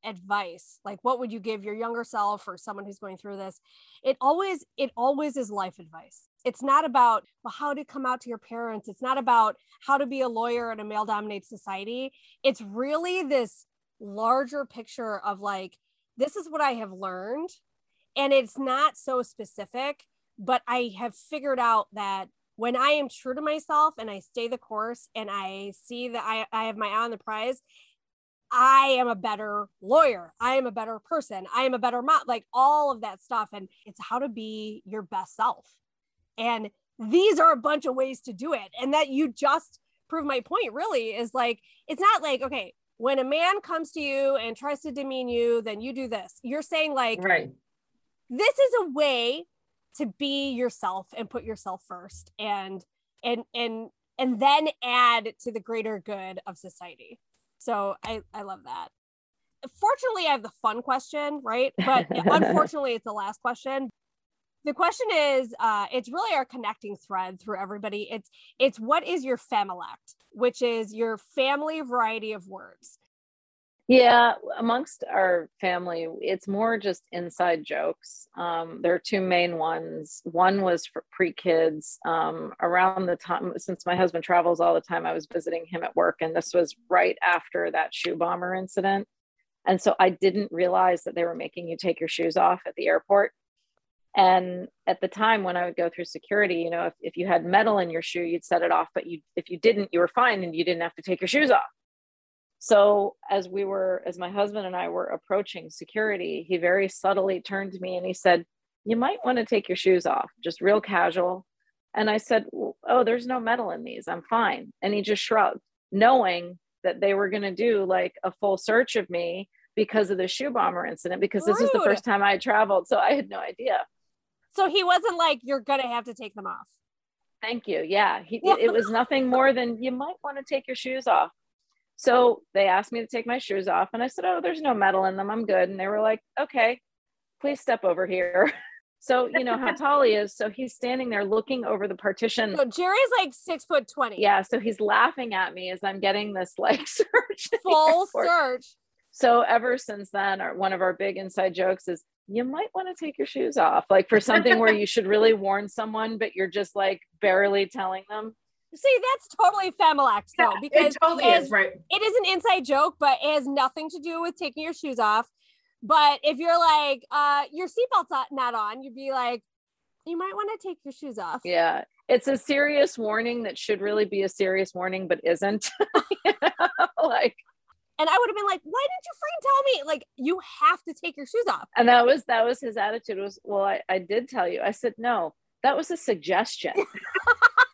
Speaker 2: advice like what would you give your younger self or someone who's going through this? It always it always is life advice. It's not about well, how to come out to your parents. It's not about how to be a lawyer in a male dominated society. It's really this larger picture of like this is what i have learned and it's not so specific but i have figured out that when i am true to myself and i stay the course and i see that i, I have my eye on the prize I am a better lawyer. I am a better person. I am a better mom, like all of that stuff. And it's how to be your best self. And these are a bunch of ways to do it. And that you just prove my point really is like, it's not like, okay, when a man comes to you and tries to demean you, then you do this. You're saying, like,
Speaker 5: right.
Speaker 2: This is a way to be yourself and put yourself first and and and and then add to the greater good of society. So I, I love that. Fortunately, I have the fun question, right? But unfortunately, it's the last question the question is uh, it's really our connecting thread through everybody it's it's what is your familect which is your family variety of words
Speaker 3: yeah amongst our family it's more just inside jokes. Um, there are two main ones. One was for pre-kids um, around the time since my husband travels all the time i was visiting him at work and this was right after that shoe bomber incident. And so i didn't realize that they were making you take your shoes off at the airport. And at the time when I would go through security, you know, if, if you had metal in your shoe, you'd set it off, but you if you didn't, you were fine and you didn't have to take your shoes off. So as we were, as my husband and I were approaching security, he very subtly turned to me and he said, You might want to take your shoes off, just real casual. And I said, Oh, there's no metal in these. I'm fine. And he just shrugged, knowing that they were going to do like a full search of me because of the shoe bomber incident, because this Rude. was the first time I had traveled. So I had no idea.
Speaker 2: So he wasn't like, you're going to have to take them off.
Speaker 3: Thank you. Yeah. He, it was nothing more than you might want to take your shoes off. So they asked me to take my shoes off, and I said, Oh, there's no metal in them. I'm good. And they were like, Okay, please step over here. So you know how tall he is. So he's standing there looking over the partition.
Speaker 2: So Jerry's like six foot twenty.
Speaker 3: Yeah. So he's laughing at me as I'm getting this like search.
Speaker 2: Full search.
Speaker 3: so ever since then, our, one of our big inside jokes is you might want to take your shoes off, like for something where you should really warn someone, but you're just like barely telling them.
Speaker 2: See, that's totally Familect though, because
Speaker 1: it totally
Speaker 2: as-
Speaker 1: is right.
Speaker 2: it is an inside joke, but it has nothing to do with taking your shoes off. But if you're like, uh, your seatbelt's not- not on, you'd be like, you might want to take your shoes off.
Speaker 3: Yeah. It's a serious warning that should really be a serious warning, but isn't. You know, like,
Speaker 2: And I would have been like, why didn't you freaking tell me? Like, you have to take your shoes off.
Speaker 3: and that was that was his attitude was, well, I, I did tell you. I said, no, that was a suggestion,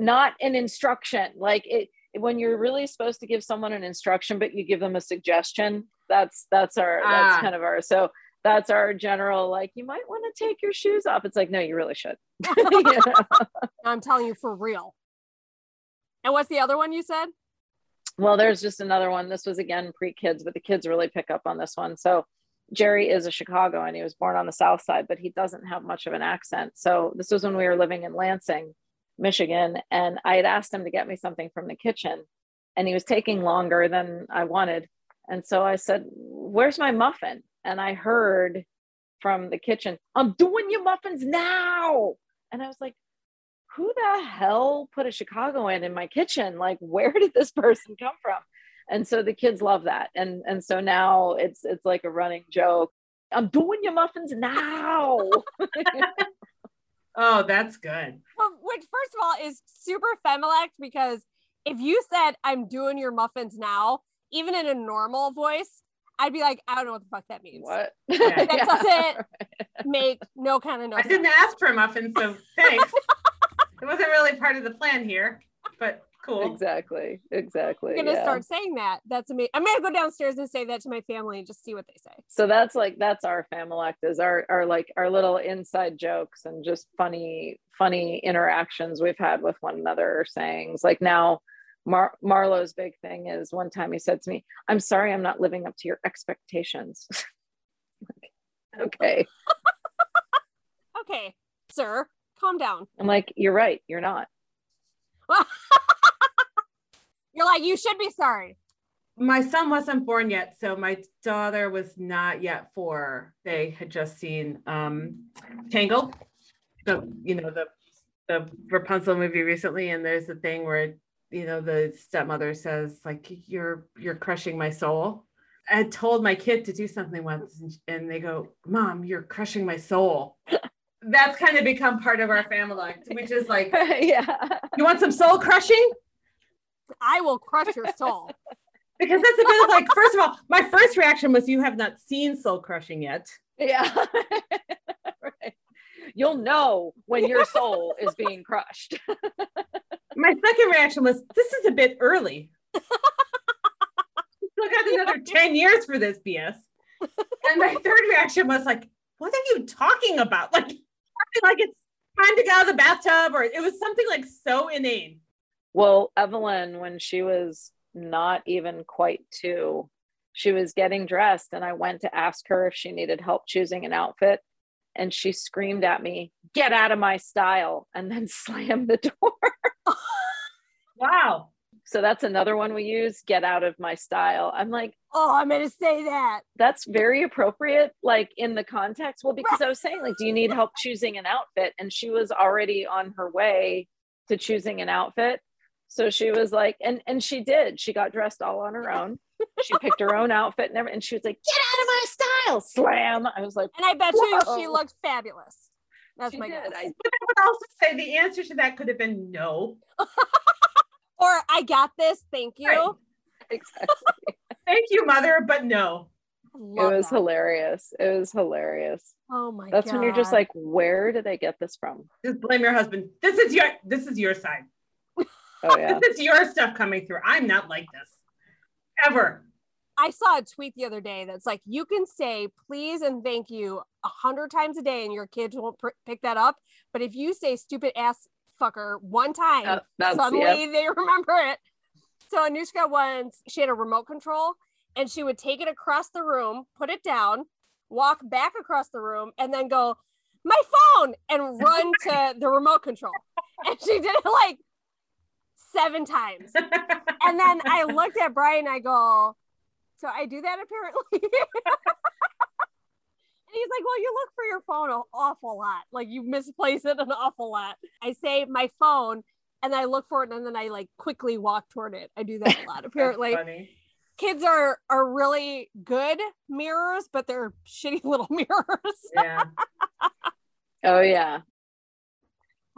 Speaker 3: not an instruction. Like it when you're really supposed to give someone an instruction, but you give them a suggestion, that's that's our that's
Speaker 1: Ah.
Speaker 3: kind of our so that's our general like you might want to take your shoes off. It's like, no, you really should. You know?
Speaker 2: I'm telling you for real. And what's the other one you said?
Speaker 3: Well, there's just another one. This was again pre kids, but the kids really pick up on this one. So Jerry is a Chicago and he was born on the south side, but he doesn't have much of an accent. So this was when we were living in Lansing, Michigan. And I had asked him to get me something from the kitchen and he was taking longer than I wanted. And so I said, Where's my muffin? And I heard from the kitchen, I'm doing your muffins now. And I was like, who the hell put a Chicago in in my kitchen? Like, where did this person come from? And so the kids love that, and and so now it's it's like a running joke. I'm doing your muffins now.
Speaker 1: Oh, that's good.
Speaker 2: Well, which first of all is super Familect because if you said I'm doing your muffins now, even in a normal voice, I'd be like, I don't know what the fuck that means.
Speaker 3: what?
Speaker 1: Yeah.
Speaker 2: That doesn't make no kind of no
Speaker 1: I
Speaker 2: sense.
Speaker 1: didn't ask for a muffin, so thanks. it wasn't really part of the plan here, but cool.
Speaker 3: exactly, exactly.
Speaker 2: I'm gonna
Speaker 3: yeah.
Speaker 2: start saying that. That's amazing. I'm gonna go downstairs and say that to my family and just see what they say.
Speaker 3: so that's like that's our familect is our our like our little inside jokes and just funny funny interactions we've had with one another sayings like now Mar- marlo's big thing is one time he said to me i'm sorry i'm not living up to your expectations Like, okay
Speaker 2: Okay, sir, calm down.
Speaker 3: i'm like you're right you're not
Speaker 2: You're like, you should be sorry.
Speaker 1: My son wasn't born yet, so my daughter was not yet four. They had just seen um Tangled. So, you know, the the Rapunzel movie recently, and there's a thing where you know the stepmother says, like, you're you're crushing my soul. I had told my kid to do something once, and- and they go, Mom, you're crushing my soul. That's kind of become part of our family, which is like,
Speaker 3: yeah
Speaker 1: you want some soul crushing?
Speaker 2: I will crush your soul.
Speaker 1: Because that's a bit of like, first of all, my first reaction was you have not seen Soul Crushing yet.
Speaker 3: yeah right you'll know when your soul is being crushed
Speaker 1: My second reaction was this is a bit early. Still got another 10 years for this BS. And my third reaction was like, what are you talking about? Like, like it's time to get out of the bathtub, or it was something like so inane.
Speaker 3: Well, Evelyn, when she was not even quite two, she was getting dressed, and I went to ask her if she needed help choosing an outfit. And she screamed at me, Get out of my style, and then slammed the door.
Speaker 1: Wow.
Speaker 3: So that's another one we use get out of my style. I'm like,
Speaker 2: Oh, I'm gonna say that.
Speaker 3: that's very appropriate, like in the context. Well, because I was saying, like, do you need help choosing an outfit? And she was already on her way to choosing an outfit. So she was like, and and she did. She got dressed all on her own. She picked her own outfit and everything. And she was like, get out of my style. Slam. I was like,
Speaker 2: And I bet you she looked fabulous. That's
Speaker 3: She
Speaker 2: my
Speaker 3: did.
Speaker 2: guess.
Speaker 3: I-
Speaker 1: But I would also say the answer to that could have been no.
Speaker 2: Or I got this. Thank you.
Speaker 1: Right.
Speaker 3: exactly.
Speaker 1: Thank you, mother, but no.
Speaker 2: I
Speaker 3: It was
Speaker 2: that.
Speaker 3: hilarious. It was hilarious.
Speaker 2: Oh my
Speaker 3: That's
Speaker 2: god.
Speaker 3: when you're just like, where did I get this from?
Speaker 1: Just blame your husband. This is your this is your side.
Speaker 3: Oh yeah.
Speaker 1: This is your stuff coming through. I'm not like this. Ever.
Speaker 2: I saw a tweet the other day that's like, you can say please and thank you a hundred times a day and your kids won't pr- pick that up. But if you say stupid ass fucker one time,
Speaker 3: uh, That-
Speaker 2: suddenly
Speaker 3: yep.
Speaker 2: they remember it. So Anushka once, she had a remote control and she would take it across the room, put it down, walk back across the room, and then go, my phone, and run to the remote control. And she did it like seven times. And then I looked at Brian, I go, So I do that apparently. and he's like, Well, you look for your phone an awful lot. Like you misplace it an awful lot. I say my phone and I look for it and then I like quickly walk toward it. I do that a lot apparently. Kids are are really good mirrors, but they're shitty little mirrors.
Speaker 1: Yeah.
Speaker 3: Oh yeah.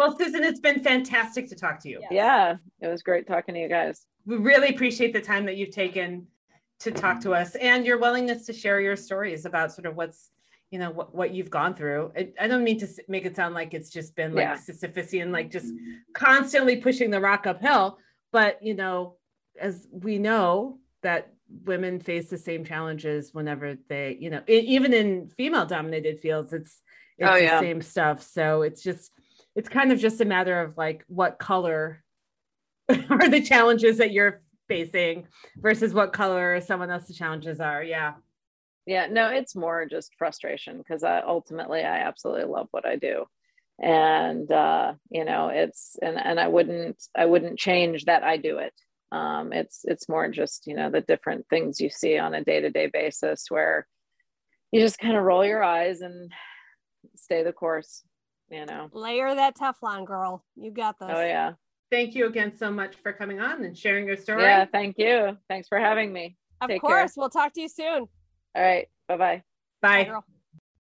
Speaker 1: Well, Susan, it's been fantastic to talk to you.
Speaker 2: Yes.
Speaker 3: Yeah. It was great talking to you guys.
Speaker 1: We really appreciate the time that you've taken to talk to us and your willingness to share your stories about sort of what's you know what, what you've gone through I, I don't mean to make it sound like it's just been like
Speaker 3: Yeah.
Speaker 1: Sisyphus and like just constantly pushing the rock uphill but you know as we know that women face the same challenges whenever they you know even in female dominated fields it's it's
Speaker 3: Oh,
Speaker 1: the same stuff so it's just it's kind of just a matter of like what color are the challenges that you're facing versus what color someone else's challenges are yeah
Speaker 3: Yeah, no, it's more just frustration because I ultimately I absolutely love what I do. And uh, you know, it's and and I wouldn't I wouldn't change that I do it. Um, it's it's more just, you know, the different things you see on a day-to-day basis where you just kind of roll your eyes and stay the course, you know.
Speaker 2: Layer that Teflon, girl. You got this.
Speaker 3: Oh yeah.
Speaker 1: thank you again so much for coming on and sharing your story
Speaker 3: Yeah, thank you. Thanks for having me.
Speaker 2: Of
Speaker 3: Take care.
Speaker 2: course. We'll talk to you soon.
Speaker 3: All right. Bye-bye.
Speaker 1: bye
Speaker 2: Bye, girl.